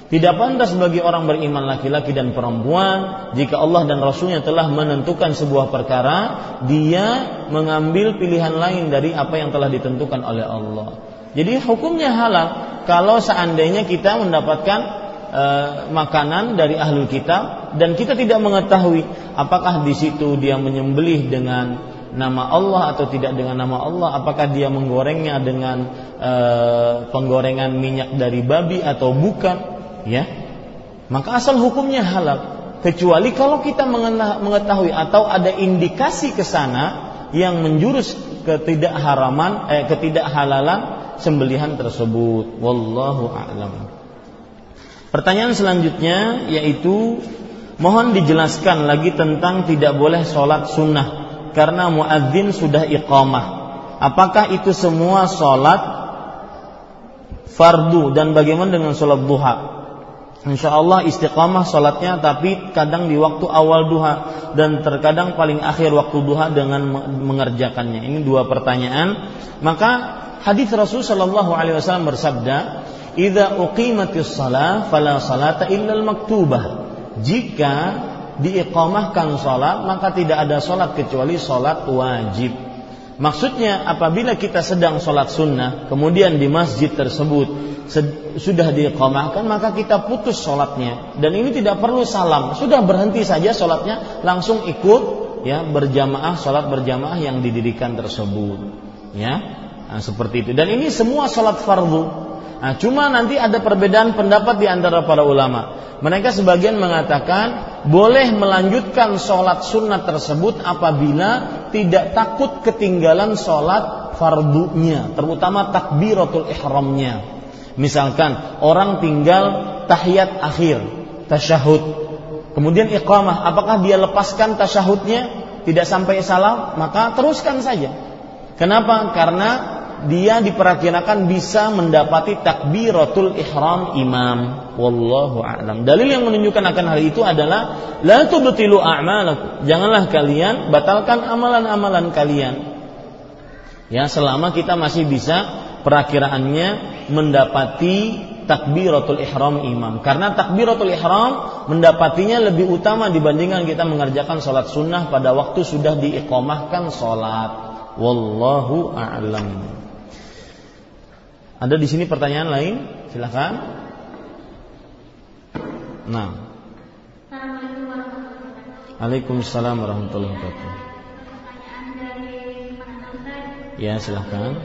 Tidak pantas bagi orang beriman laki-laki dan perempuan jika Allah dan Rasulnya telah menentukan sebuah perkara, dia mengambil pilihan lain dari apa yang telah ditentukan oleh Allah. Jadi hukumnya halal kalau seandainya kita mendapatkan e, makanan dari ahlul kitab dan kita tidak mengetahui apakah di situ dia menyembelih dengan nama Allah atau tidak dengan nama Allah apakah dia menggorengnya dengan e, penggorengan minyak dari babi atau bukan ya. Maka asal hukumnya halal. Kecuali kalau kita mengetahui atau ada indikasi ke sana yang menjurus ketidakharaman eh ketidakhalalan sembelihan tersebut wallahu a'lam Pertanyaan selanjutnya yaitu mohon dijelaskan lagi tentang tidak boleh sholat sunnah karena muadzin sudah iqamah. Apakah itu semua sholat fardu dan bagaimana dengan sholat duha? Insya Allah istiqamah sholatnya tapi kadang di waktu awal duha dan terkadang paling akhir waktu duha dengan mengerjakannya. Ini dua pertanyaan. Maka hadis Rasul Shallallahu Alaihi Wasallam bersabda, idza uqimatis shalah fala salata illa maktubah. Jika diiqamahkan salat maka tidak ada salat kecuali salat wajib. Maksudnya apabila kita sedang salat sunnah kemudian di masjid tersebut sudah diiqamahkan maka kita putus salatnya dan ini tidak perlu salam. Sudah berhenti saja salatnya langsung ikut ya berjamaah salat berjamaah yang didirikan tersebut ya nah, seperti itu dan ini semua salat fardu Nah, cuma nanti ada perbedaan pendapat di antara para ulama. Mereka sebagian mengatakan boleh melanjutkan sholat sunnah tersebut apabila tidak takut ketinggalan sholat fardunya, terutama takbiratul ihramnya. Misalkan orang tinggal tahiyat akhir, tasyahud, kemudian iqamah, apakah dia lepaskan tasyahudnya tidak sampai salam, maka teruskan saja. Kenapa? Karena dia diperkirakan bisa mendapati takbiratul ihram imam. Wallahu a'lam. Dalil yang menunjukkan akan hal itu adalah la tubtilu a'malakum. Janganlah kalian batalkan amalan-amalan kalian. Ya, selama kita masih bisa perakiraannya mendapati takbiratul ihram imam. Karena takbiratul ihram mendapatinya lebih utama dibandingkan kita mengerjakan sholat sunnah pada waktu sudah diikomahkan sholat. Wallahu a'lam. Ada di sini pertanyaan lain? Silakan. Nah. Waalaikumsalam warahmatullahi wabarakatuh. Ya, silahkan.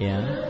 Ya.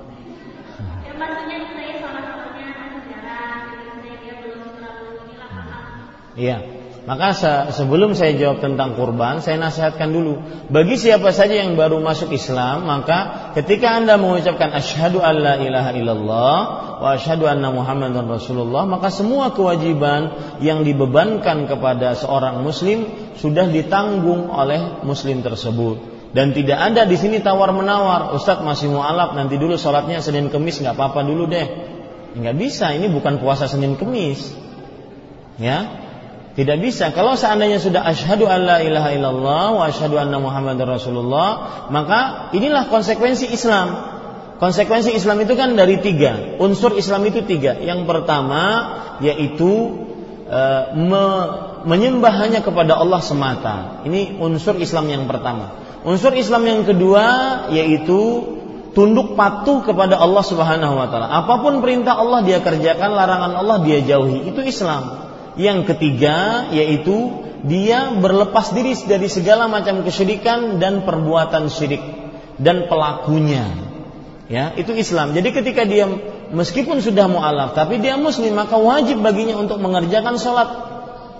Iya. Maka se- sebelum saya jawab tentang kurban, saya nasihatkan dulu. Bagi siapa saja yang baru masuk Islam, maka ketika Anda mengucapkan asyhadu alla ilaha illallah wa asyhadu anna muhammadan rasulullah, maka semua kewajiban yang dibebankan kepada seorang muslim sudah ditanggung oleh muslim tersebut. Dan tidak ada di sini tawar-menawar. Ustadz masih mualaf, nanti dulu sholatnya Senin Kemis nggak apa-apa dulu deh. Nggak bisa, ini bukan puasa Senin Kemis. Ya, tidak bisa. Kalau seandainya sudah asyhadu alla ilaha illallah wa asyhadu anna muhammadar rasulullah, maka inilah konsekuensi Islam. Konsekuensi Islam itu kan dari tiga. Unsur Islam itu tiga. Yang pertama yaitu e, me- menyembah hanya kepada Allah semata. Ini unsur Islam yang pertama. Unsur Islam yang kedua yaitu tunduk patuh kepada Allah Subhanahu wa taala. Apa pun perintah Allah dia kerjakan, larangan Allah dia jauhi. Itu Islam. Yang ketiga yaitu dia berlepas diri dari segala macam kesyirikan dan perbuatan syirik dan pelakunya. Ya, itu Islam. Jadi ketika dia meskipun sudah mualaf tapi dia muslim maka wajib baginya untuk mengerjakan sholat.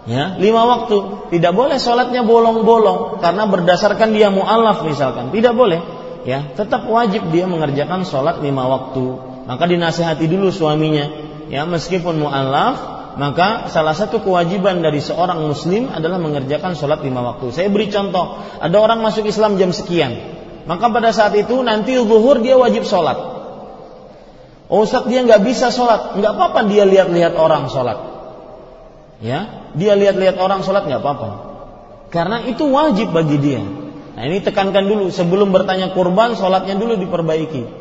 Ya lima waktu. Tidak boleh sholatnya bolong-bolong karena berdasarkan dia mualaf misalkan. Tidak boleh. Ya tetap wajib dia mengerjakan sholat lima waktu. Maka dinasihati dulu suaminya. Ya meskipun mualaf maka salah satu kewajiban dari seorang muslim adalah mengerjakan sholat lima waktu. Saya beri contoh ada orang masuk Islam jam sekian. Maka pada saat itu nanti zuhur dia wajib sholat. Oh Ustaz dia nggak bisa sholat. Nggak apa-apa dia lihat-lihat orang sholat. Ya dia lihat-lihat orang sholat nggak apa-apa. Karena itu wajib bagi dia. Nah ini tekankan dulu. Sebelum bertanya kurban sholatnya dulu diperbaiki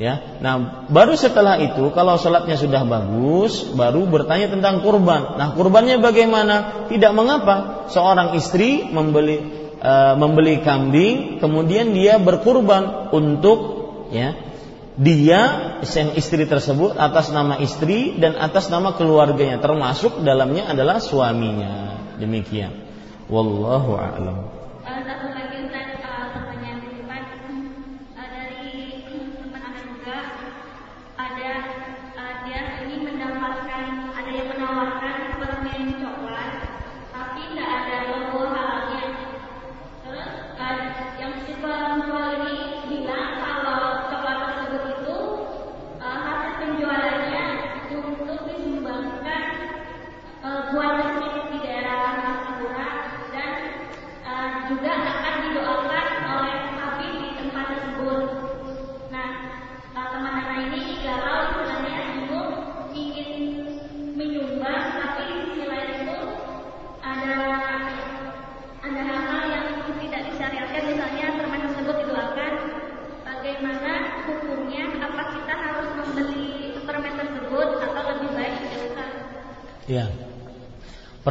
ya. Nah baru setelah itu kalau sholatnya sudah bagus baru bertanya tentang kurban. Nah kurbannya bagaimana? Tidak mengapa. Seorang istri membeli e, membeli kambing kemudian dia berkurban untuk ya dia sang istri tersebut atas nama istri dan atas nama keluarganya. Termasuk dalamnya adalah suaminya. Demikian. Wallahu a'lam 欢迎收看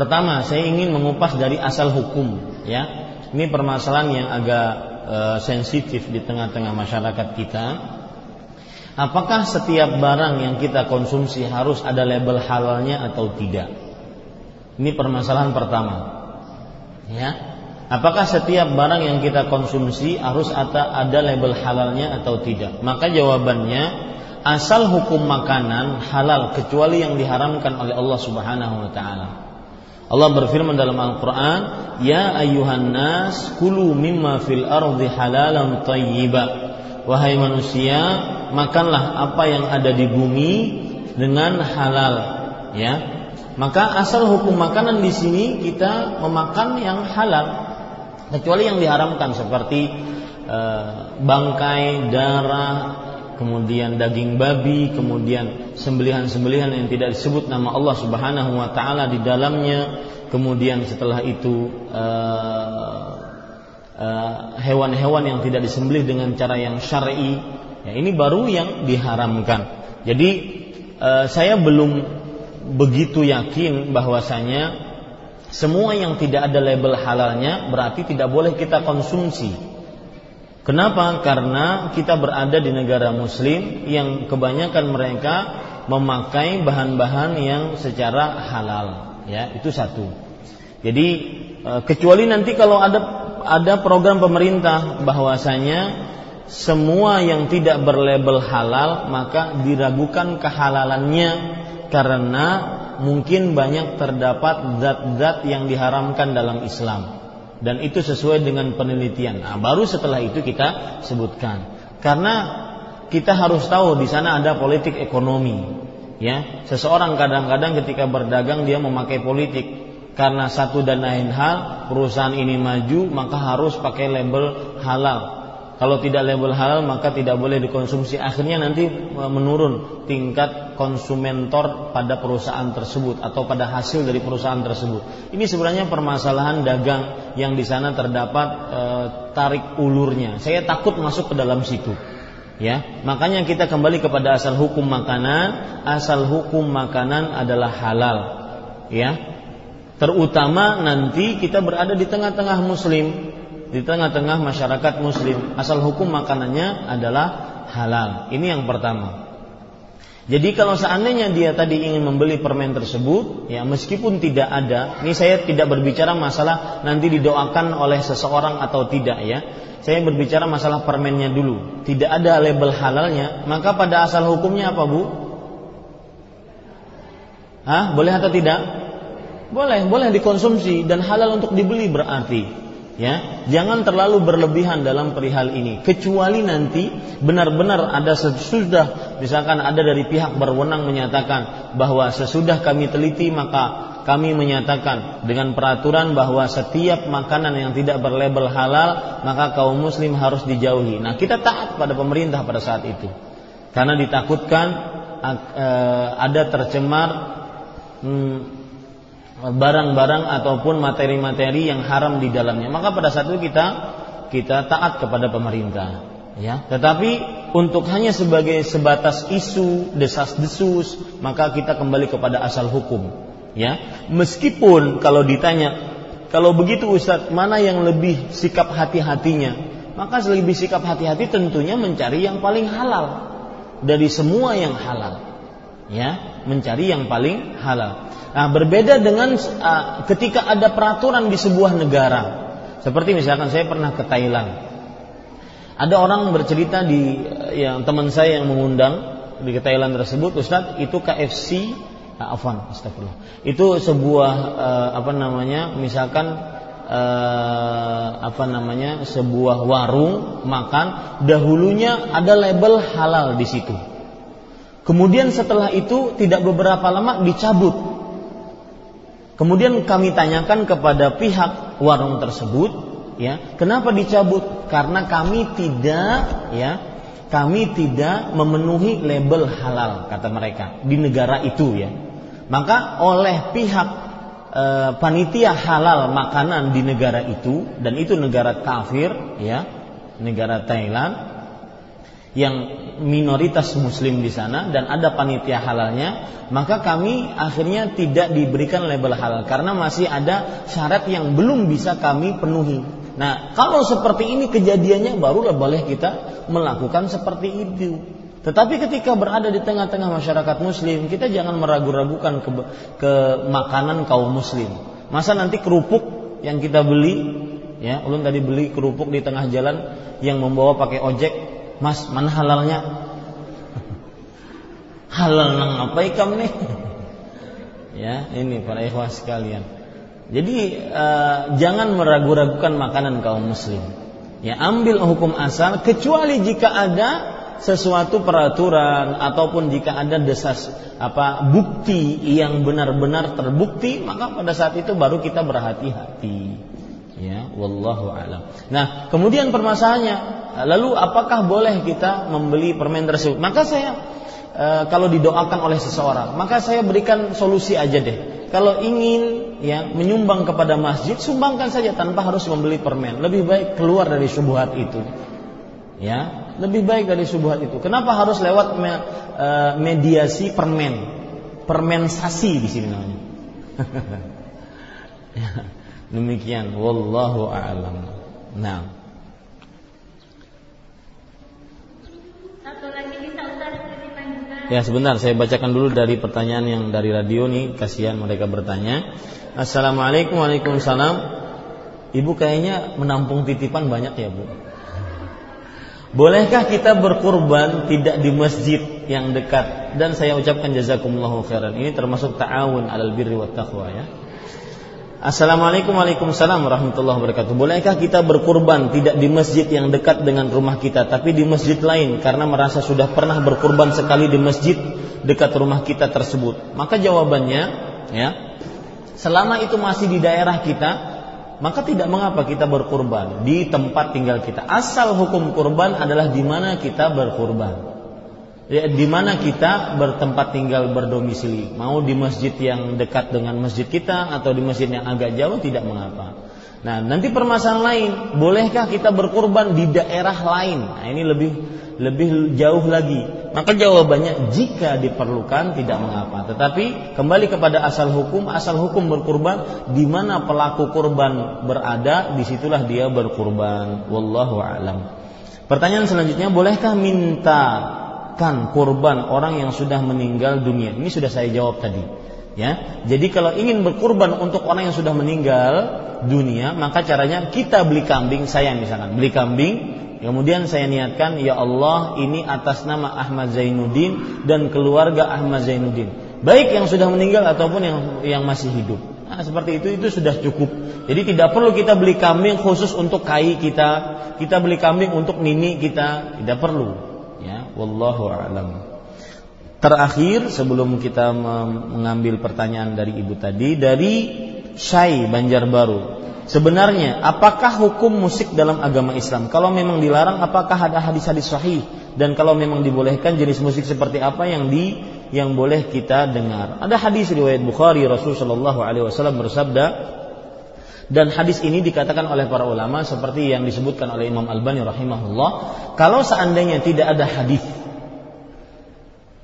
pertama saya ingin mengupas dari asal hukum ya. Ini permasalahan yang agak e, sensitif di tengah-tengah masyarakat kita. Apakah setiap barang yang kita konsumsi harus ada label halalnya atau tidak? Ini permasalahan pertama ya. Apakah setiap barang yang kita konsumsi harus ada ada label halalnya atau tidak? Maka jawabannya asal hukum makanan halal kecuali yang diharamkan oleh Allah Subhanahu wa taala Allah berfirman dalam Al-Quran, Ya ayuhan nas, kulu mimma fil ardi halalan tayyiba. Wahai manusia, makanlah apa yang ada di bumi dengan halal. Ya, maka asal hukum makanan di sini kita memakan yang halal, kecuali yang diharamkan seperti eh, bangkai, darah, kemudian daging babi, kemudian sembelihan-sembelihan yang tidak disebut nama Allah Subhanahu wa taala di dalamnya, kemudian setelah itu hewan-hewan yang tidak disembelih dengan cara yang syar'i. Ya, ini baru yang diharamkan. Jadi eh, saya belum begitu yakin bahwasanya semua yang tidak ada label halalnya berarti tidak boleh kita konsumsi. Kenapa? Karena kita berada di negara muslim yang kebanyakan mereka memakai bahan-bahan yang secara halal ya. Itu satu. Jadi e, kecuali nanti kalau ada ada program pemerintah bahwasanya semua yang tidak berlabel halal maka diragukan kehalalannya karena mungkin banyak terdapat zat-zat yang diharamkan dalam Islam dan itu sesuai dengan penelitian. Nah, baru setelah itu kita sebutkan. Karena kita harus tahu di sana ada politik ekonomi. Ya, seseorang kadang-kadang ketika berdagang dia memakai politik karena satu dan lain hal perusahaan ini maju maka harus pakai label halal kalau tidak label halal maka tidak boleh dikonsumsi. Akhirnya nanti e, menurun tingkat konsumentor pada perusahaan tersebut atau pada hasil dari perusahaan tersebut. Ini sebenarnya permasalahan dagang yang di sana terdapat e, tarik ulurnya. Saya takut masuk ke dalam situ. Ya, makanya kita kembali kepada asal hukum makanan. Asal hukum makanan adalah halal. Ya, terutama nanti kita berada di tengah-tengah muslim di tengah-tengah masyarakat muslim asal hukum makanannya adalah halal. Ini yang pertama. Jadi kalau seandainya dia tadi ingin membeli permen tersebut, ya meskipun tidak ada, ini saya tidak berbicara masalah nanti didoakan oleh seseorang atau tidak ya. Saya berbicara masalah permennya dulu. Tidak ada label halalnya, maka pada asal hukumnya apa, Bu? Hah? Boleh atau tidak? Boleh, boleh dikonsumsi dan halal untuk dibeli berarti ya jangan terlalu berlebihan dalam perihal ini. Kecuali nanti benar-benar ada sesudah misalkan ada dari pihak berwenang menyatakan bahwa sesudah kami teliti maka kami menyatakan dengan peraturan bahwa setiap makanan yang tidak berlabel halal maka kaum muslim harus dijauhi. Nah kita taat pada pemerintah pada saat itu. Karena ditakutkan eh, ada tercemar hmm, barang-barang ataupun materi-materi yang haram di dalamnya. Maka pada saat itu kita kita taat kepada pemerintah. Ya, tetapi untuk hanya sebagai sebatas isu desas-desus, maka kita kembali kepada asal hukum. Ya, meskipun kalau ditanya, kalau begitu Ustadz, mana yang lebih sikap hati-hatinya? Maka lebih sikap hati-hati tentunya mencari yang paling halal dari semua yang halal. Ya, mencari yang paling halal. Nah, berbeda dengan uh, ketika ada peraturan di sebuah negara. Seperti misalkan saya pernah ke Thailand. Ada orang bercerita di yang teman saya yang mengundang di Thailand tersebut, Ustadz, itu KFC nah, afwan, astagfirullah. Itu sebuah uh, apa namanya? Misalkan uh, apa namanya? sebuah warung makan dahulunya ada label halal di situ. Kemudian setelah itu tidak beberapa lama dicabut Kemudian kami tanyakan kepada pihak warung tersebut, ya, kenapa dicabut? Karena kami tidak, ya, kami tidak memenuhi label halal kata mereka di negara itu, ya. Maka oleh pihak e, panitia halal makanan di negara itu dan itu negara kafir, ya, negara Thailand, yang minoritas muslim di sana dan ada panitia halalnya, maka kami akhirnya tidak diberikan label halal karena masih ada syarat yang belum bisa kami penuhi. Nah, kalau seperti ini kejadiannya barulah boleh kita melakukan seperti itu. Tetapi ketika berada di tengah-tengah masyarakat muslim, kita jangan meragu-ragukan ke, ke makanan kaum muslim. Masa nanti kerupuk yang kita beli, ya, ulun tadi beli kerupuk di tengah jalan yang membawa pakai ojek, Mas, mana halalnya? Halal nang apa ikam nih? ya, ini para ikhwah sekalian. Jadi uh, jangan meragu-ragukan makanan kaum muslim. Ya, ambil hukum asal kecuali jika ada sesuatu peraturan ataupun jika ada desas apa bukti yang benar-benar terbukti maka pada saat itu baru kita berhati-hati ya wallahu alam. Nah kemudian permasalahannya lalu apakah boleh kita membeli permen tersebut? Maka saya e, kalau didoakan oleh seseorang maka saya berikan solusi aja deh. Kalau ingin ya menyumbang kepada masjid sumbangkan saja tanpa harus membeli permen. Lebih baik keluar dari subuhat itu. Ya lebih baik dari subuhat itu. Kenapa harus lewat me, e, mediasi permen? Permensasi di sini namanya. Ya. Demikian wallahu a'lam. Nah. Satu lagi bisa Ustaz Ya sebentar saya bacakan dulu dari pertanyaan yang dari radio nih kasihan mereka bertanya. Assalamualaikum Waalaikumsalam. Ibu kayaknya menampung titipan banyak ya bu. Bolehkah kita berkurban tidak di masjid yang dekat? Dan saya ucapkan jazakumullahu khairan. Ini termasuk ta'awun alal birri wat taqwa ya. Assalamualaikum Waalaikumsalam warahmatullahi wabarakatuh. Bolehkah kita berkurban tidak di masjid yang dekat dengan rumah kita Tapi di masjid lain Karena merasa sudah pernah berkurban sekali di masjid Dekat rumah kita tersebut? Maka jawabannya ya Selama itu masih di daerah kita Maka tidak mengapa kita berkurban Di tempat tinggal kita. Asal hukum kurban adalah di mana kita berkurban ya, di mana kita bertempat tinggal berdomisili? Mau di masjid yang dekat dengan masjid kita atau di masjid yang agak jauh? Tidak mengapa. Nah nanti permasalahan lain. Bolehkah kita berkurban di daerah lain? Nah ini lebih lebih jauh lagi. Maka jawabannya jika diperlukan tidak mengapa. Tetapi kembali kepada asal hukum. Asal hukum berkurban di mana pelaku kurban berada di situlah dia berkurban wallahu alam. Pertanyaan selanjutnya bolehkah minta makan kurban orang yang sudah meninggal dunia. Ini sudah saya jawab tadi. Ya, jadi kalau ingin berkurban untuk orang yang sudah meninggal dunia, maka caranya kita beli kambing, saya misalkan beli kambing, kemudian saya niatkan, ya Allah ini atas nama Ahmad Zainuddin dan keluarga Ahmad Zainuddin, baik yang sudah meninggal ataupun yang yang masih hidup. Nah, seperti itu itu sudah cukup. Jadi tidak perlu kita beli kambing khusus untuk kai kita, kita beli kambing untuk nini kita, tidak perlu wallahu a'lam. Terakhir sebelum kita mengambil pertanyaan dari ibu tadi dari Syai Banjarbaru. Sebenarnya apakah hukum musik dalam agama Islam? Kalau memang dilarang apakah ada hadis-hadis sahih dan kalau memang dibolehkan jenis musik seperti apa yang di yang boleh kita dengar? Ada hadis riwayat Bukhari Rasul Shallallahu alaihi wasallam bersabda dan hadis ini dikatakan oleh para ulama seperti yang disebutkan oleh Imam Albani rahimahullah, kalau seandainya tidak ada hadis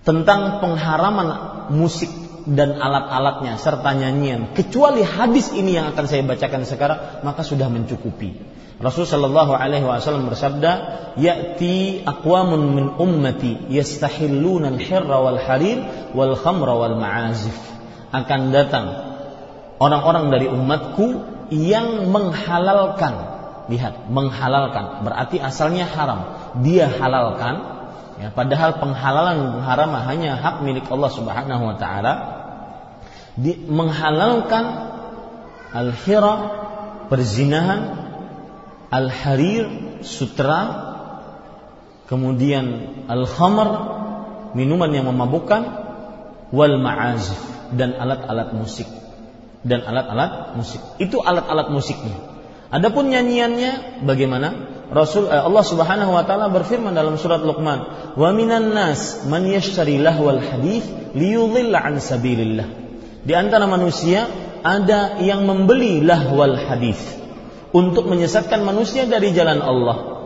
tentang pengharaman musik dan alat-alatnya serta nyanyian kecuali hadis ini yang akan saya bacakan sekarang maka sudah mencukupi. Rasul sallallahu alaihi wasallam bersabda, "Ya'ti aqwamun min ummati yastahilluna al-hirra wal harir wal khamra wal ma'azif." Akan datang orang-orang dari umatku yang menghalalkan. Lihat menghalalkan. Berarti asalnya haram. Dia halalkan ya padahal penghalalan haraman hanya hak milik Allah Subhanahu wa taala. Menghalalkan al-hira perzinahan al-harir sutra kemudian al-khamr minuman yang memabukkan wal ma'azif dan alat-alat musik dan alat-alat musik. Itu alat-alat musiknya. Adapun nyanyiannya bagaimana? Rasul eh, Allah Subhanahu wa taala berfirman dalam surat Luqman, "Wa minan nas man yashtari lahwal hadits liyudhilla an sabilillah." Di antara manusia ada yang membeli lahwal hadis untuk menyesatkan manusia dari jalan Allah.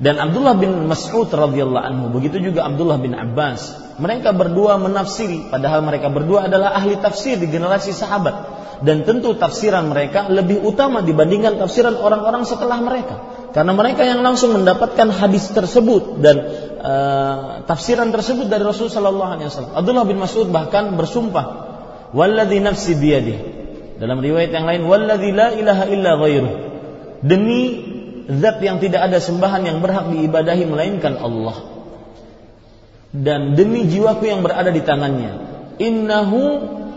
Dan Abdullah bin Mas'ud radhiyallahu anhu, begitu juga Abdullah bin Abbas. Mereka berdua menafsiri, padahal mereka berdua adalah ahli tafsir di generasi sahabat. Dan tentu tafsiran mereka lebih utama dibandingkan tafsiran orang-orang setelah mereka. Karena mereka yang langsung mendapatkan hadis tersebut dan uh, tafsiran tersebut dari Rasulullah Sallallahu Alaihi Wasallam. Abdullah bin Mas'ud bahkan bersumpah, "Walladhi nafsi biyadi." Dalam riwayat yang lain, "Walladhi la ilaha illa ghairuh." Demi zat yang tidak ada sembahan yang berhak diibadahi melainkan Allah. Dan demi jiwaku yang berada di tangannya, innahu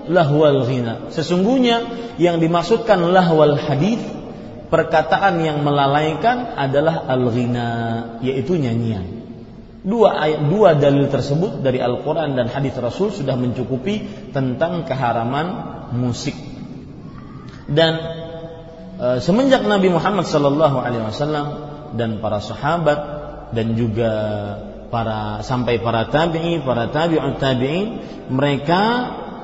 lahwal ghina. Sesungguhnya yang dimaksudkan lahwal hadis perkataan yang melalaikan adalah al-ghina, yaitu nyanyian. Dua ayat, dua dalil tersebut dari Al-Quran dan hadis Rasul sudah mencukupi tentang keharaman musik. Dan Eh, semenjak Nabi Muhammad Wasallam dan para sahabat dan juga para sampai para tabi'i, para tabi'ut tabi'in, mereka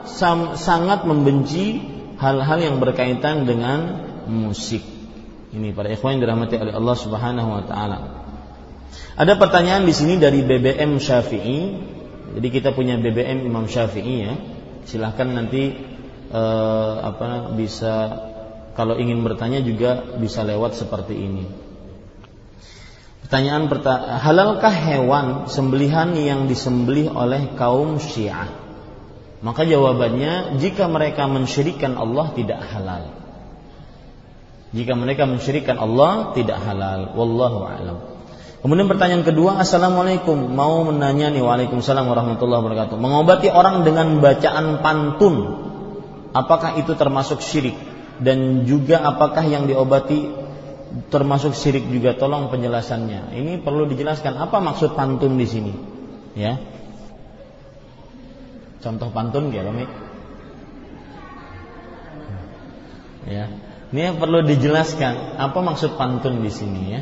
sam, sangat membenci hal-hal yang berkaitan dengan musik. Ini para ikhwan yang dirahmati oleh Allah Subhanahu wa taala. Ada pertanyaan di sini dari BBM Syafi'i. Jadi kita punya BBM Imam Syafi'i ya. Silahkan nanti eh, apa bisa kalau ingin bertanya juga bisa lewat seperti ini. Pertanyaan pertama, halalkah hewan sembelihan yang disembelih oleh kaum Syiah? Maka jawabannya, jika mereka mensyirikan Allah tidak halal. Jika mereka mensyirikan Allah tidak halal. Wallahu a'lam. Kemudian pertanyaan kedua, Assalamualaikum. Mau menanya nih, Waalaikumsalam warahmatullahi wabarakatuh. Mengobati orang dengan bacaan pantun, apakah itu termasuk syirik? Dan juga apakah yang diobati termasuk syirik juga tolong penjelasannya. Ini perlu dijelaskan apa maksud pantun di sini. Ya. Contoh pantun ya, Romi. Ya. Ini perlu dijelaskan apa maksud pantun di sini ya.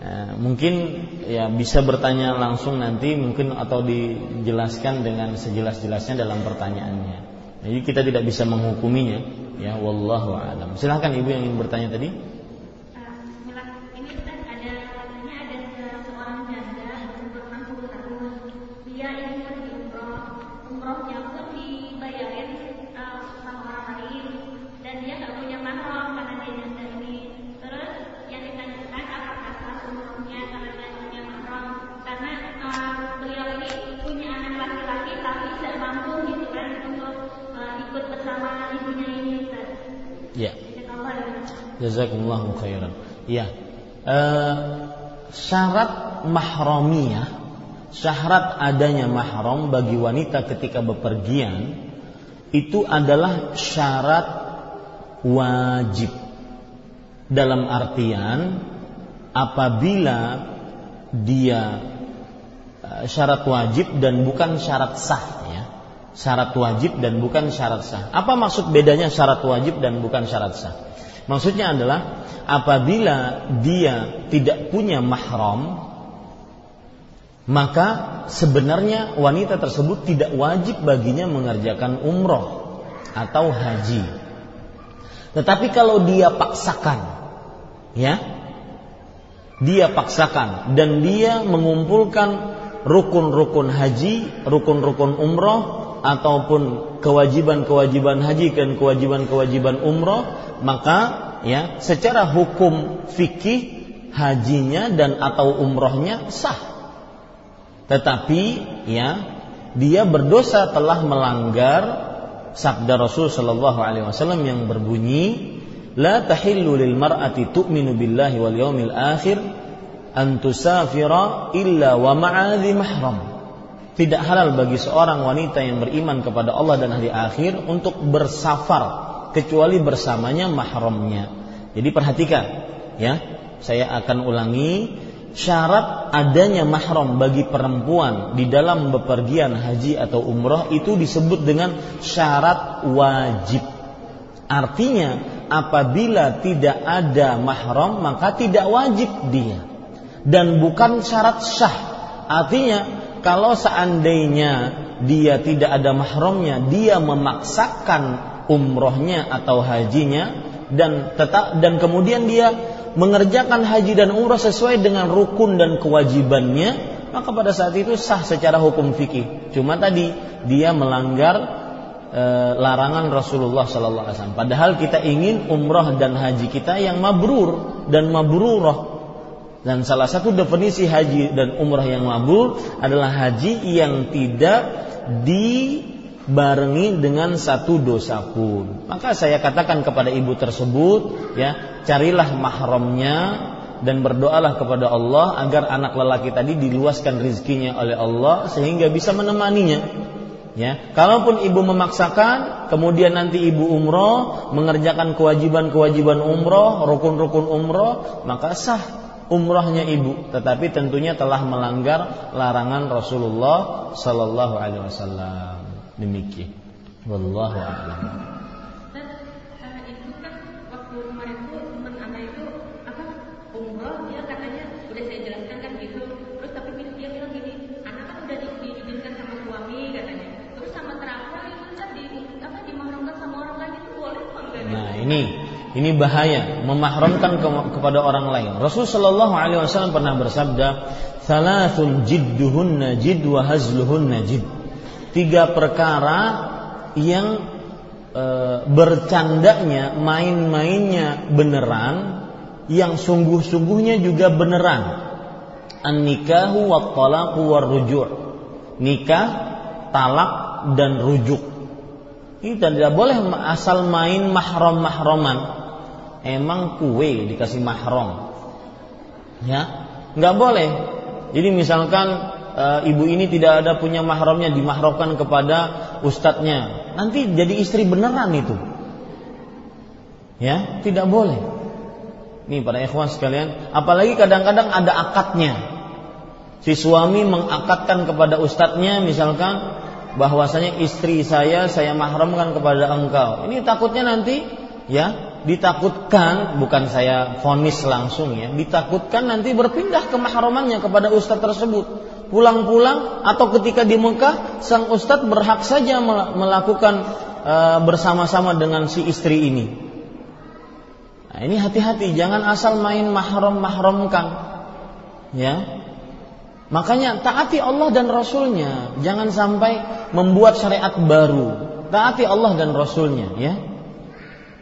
Nah, mungkin ya bisa bertanya langsung nanti mungkin atau dijelaskan dengan sejelas-jelasnya dalam pertanyaannya. Jadi kita tidak bisa menghukuminya ya wallahu alam. Silahkan Ibu yang ingin bertanya tadi. Jazakumullah khairan. Ya. E, syarat mahramiyah, syarat adanya mahram bagi wanita ketika bepergian itu adalah syarat wajib. Dalam artian apabila dia e, syarat wajib dan bukan syarat sah ya. Syarat wajib dan bukan syarat sah. Apa maksud bedanya syarat wajib dan bukan syarat sah? Maksudnya adalah apabila dia tidak punya mahram maka sebenarnya wanita tersebut tidak wajib baginya mengerjakan umroh atau haji. Tetapi kalau dia paksakan, ya, dia paksakan dan dia mengumpulkan rukun-rukun haji, rukun-rukun umroh ataupun kewajiban-kewajiban haji dan kewajiban-kewajiban umroh maka ya secara hukum fikih hajinya dan atau umrohnya sah. Tetapi ya dia berdosa telah melanggar sabda Rasul Shallallahu Alaihi Wasallam yang berbunyi la tahillu lil mar'ati tu'minu billahi wal yawmil akhir illa wa ma'adhi tidak halal bagi seorang wanita yang beriman kepada Allah dan hari akhir untuk bersafar kecuali bersamanya mahramnya. Jadi perhatikan, ya. Saya akan ulangi syarat adanya mahram bagi perempuan di dalam bepergian haji atau umroh itu disebut dengan syarat wajib. Artinya apabila tidak ada mahram maka tidak wajib dia dan bukan syarat sah. Artinya kalau seandainya dia tidak ada mahramnya, dia memaksakan umrohnya atau hajinya dan tetap dan kemudian dia mengerjakan haji dan umroh sesuai dengan rukun dan kewajibannya, maka pada saat itu sah secara hukum fikih. Cuma tadi dia melanggar e, larangan Rasulullah Sallallahu Alaihi Wasallam. Padahal kita ingin umroh dan haji kita yang mabrur dan mabrurah dan salah satu definisi haji dan umrah yang mabrur adalah haji yang tidak dibarengi dengan satu dosa pun. Maka saya katakan kepada ibu tersebut, ya, carilah mahramnya dan berdoalah kepada Allah agar anak lelaki tadi diluaskan rizkinya oleh Allah sehingga bisa menemaninya. Ya, kalaupun ibu memaksakan, kemudian nanti ibu umroh mengerjakan kewajiban-kewajiban umroh, rukun-rukun umroh, maka sah umrahnya ibu, tetapi tentunya telah melanggar larangan Rasulullah Sallallahu Alaihi Wasallam. Demikian. Wallahu a'lam. Nah ini ini bahaya memahramkan ke kepada orang lain. Rasul Shallallahu Alaihi Wasallam pernah bersabda, "Salatul jidduhunna jid wa hazluhunna jid." Tiga perkara yang e, bercandanya, main-mainnya beneran, yang sungguh-sungguhnya juga beneran. An-nikahu wat talaqu war rujuk. Nikah, talak dan rujuk. Kita tidak boleh asal main mahram-mahraman. Emang kue dikasih mahram. Ya, nggak boleh. Jadi misalkan e, ibu ini tidak ada punya mahramnya dimahramkan kepada ustadznya, nanti jadi istri beneran itu. Ya, tidak boleh. Nih para ikhwan sekalian, apalagi kadang-kadang ada akadnya. Si suami mengakadkan kepada ustadznya misalkan bahwasanya istri saya saya mahramkan kepada engkau. Ini takutnya nanti ya ditakutkan bukan saya fonis langsung ya, ditakutkan nanti berpindah ke mahramannya kepada ustadz tersebut. Pulang-pulang atau ketika di Mekah sang ustadz berhak saja melakukan e, bersama-sama dengan si istri ini. Nah, ini hati-hati jangan asal main mahram-mahramkan. Ya, Makanya taati Allah dan Rasulnya, jangan sampai membuat syariat baru. Taati Allah dan Rasulnya, ya.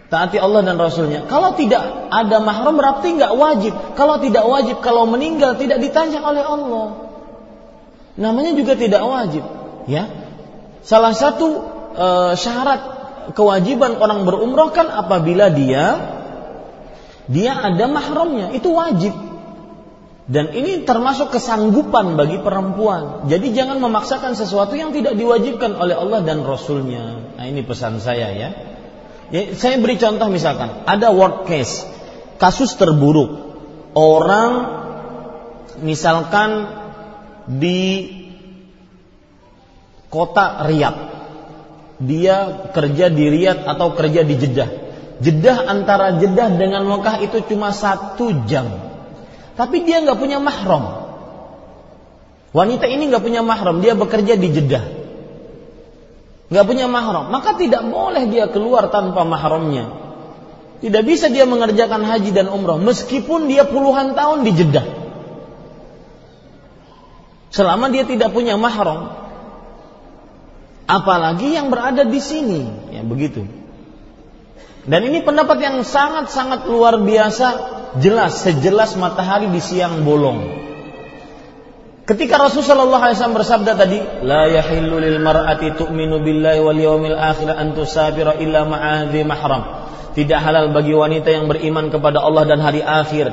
Taati Allah dan Rasulnya. Kalau tidak ada mahram berarti nggak wajib. Kalau tidak wajib, kalau meninggal tidak ditanya oleh Allah. Namanya juga tidak wajib, ya. Salah satu e, syarat kewajiban orang berumroh kan apabila dia dia ada mahramnya, itu wajib. Dan ini termasuk kesanggupan bagi perempuan. Jadi jangan memaksakan sesuatu yang tidak diwajibkan oleh Allah dan Rasulnya. Nah ini pesan saya ya. Ya saya beri contoh misalkan, ada work case, kasus terburuk. Orang misalkan di kota Riyadh. Dia kerja di Riyadh atau kerja di Jeddah. Jeddah antara Jeddah dengan Mekah itu cuma satu jam tapi dia nggak punya mahram. Wanita ini nggak punya mahram, dia bekerja di Jeddah. Nggak punya mahram, maka tidak boleh dia keluar tanpa mahramnya. Tidak bisa dia mengerjakan haji dan umrah meskipun dia puluhan tahun di Jeddah. Selama dia tidak punya mahram. Apalagi yang berada di sini, ya begitu. Dan ini pendapat yang sangat-sangat luar biasa jelas sejelas matahari di siang bolong. Ketika Rasulullah SAW bersabda tadi, la yahillu lil mar'ati tu'minu billahi wal yawmil akhir an tusabira illa ma'adhi mahram. Tidak halal bagi wanita yang beriman kepada Allah dan hari akhir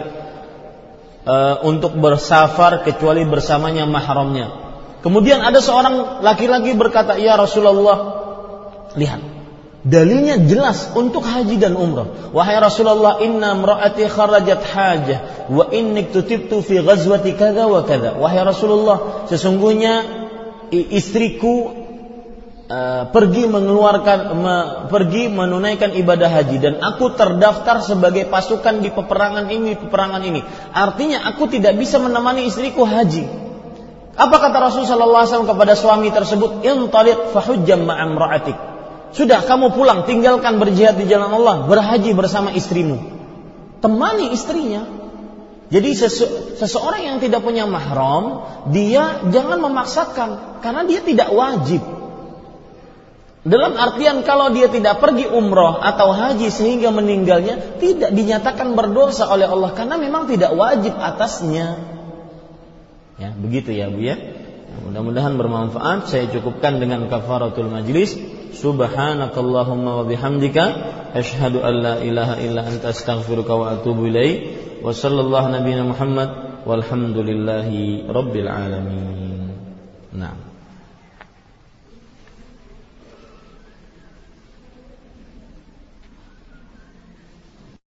uh, untuk bersafar kecuali bersamanya mahramnya. Kemudian ada seorang laki-laki berkata, "Ya Rasulullah, lihat, Dalilnya jelas untuk haji dan umrah. Wahai Rasulullah, inna mra'ati kharajat hajah wa inni tutibtu fi ghazwati kadza wa kadza. Wahai Rasulullah, sesungguhnya istriku uh, pergi mengeluarkan me, pergi menunaikan ibadah haji dan aku terdaftar sebagai pasukan di peperangan ini, peperangan ini. Artinya aku tidak bisa menemani istriku haji. Apa kata Rasulullah SAW kepada suami tersebut? Intaliq fahujjam ma'amra'atik sudah kamu pulang, tinggalkan berjihad di jalan Allah, berhaji bersama istrimu. Temani istrinya. Jadi sese seseorang yang tidak punya mahram, dia jangan memaksakan karena dia tidak wajib. Dalam artian kalau dia tidak pergi umroh atau haji sehingga meninggalnya tidak dinyatakan berdosa oleh Allah karena memang tidak wajib atasnya. Ya, begitu ya Bu ya. Mudah-mudahan bermanfaat. Saya cukupkan dengan kafaratul majlis. سبحانك اللهم وبحمدك أشهد أن لا إله إلا أنت أستغفرك وأتوب إليك وصلى الله نبينا محمد والحمد لله رب العالمين نعم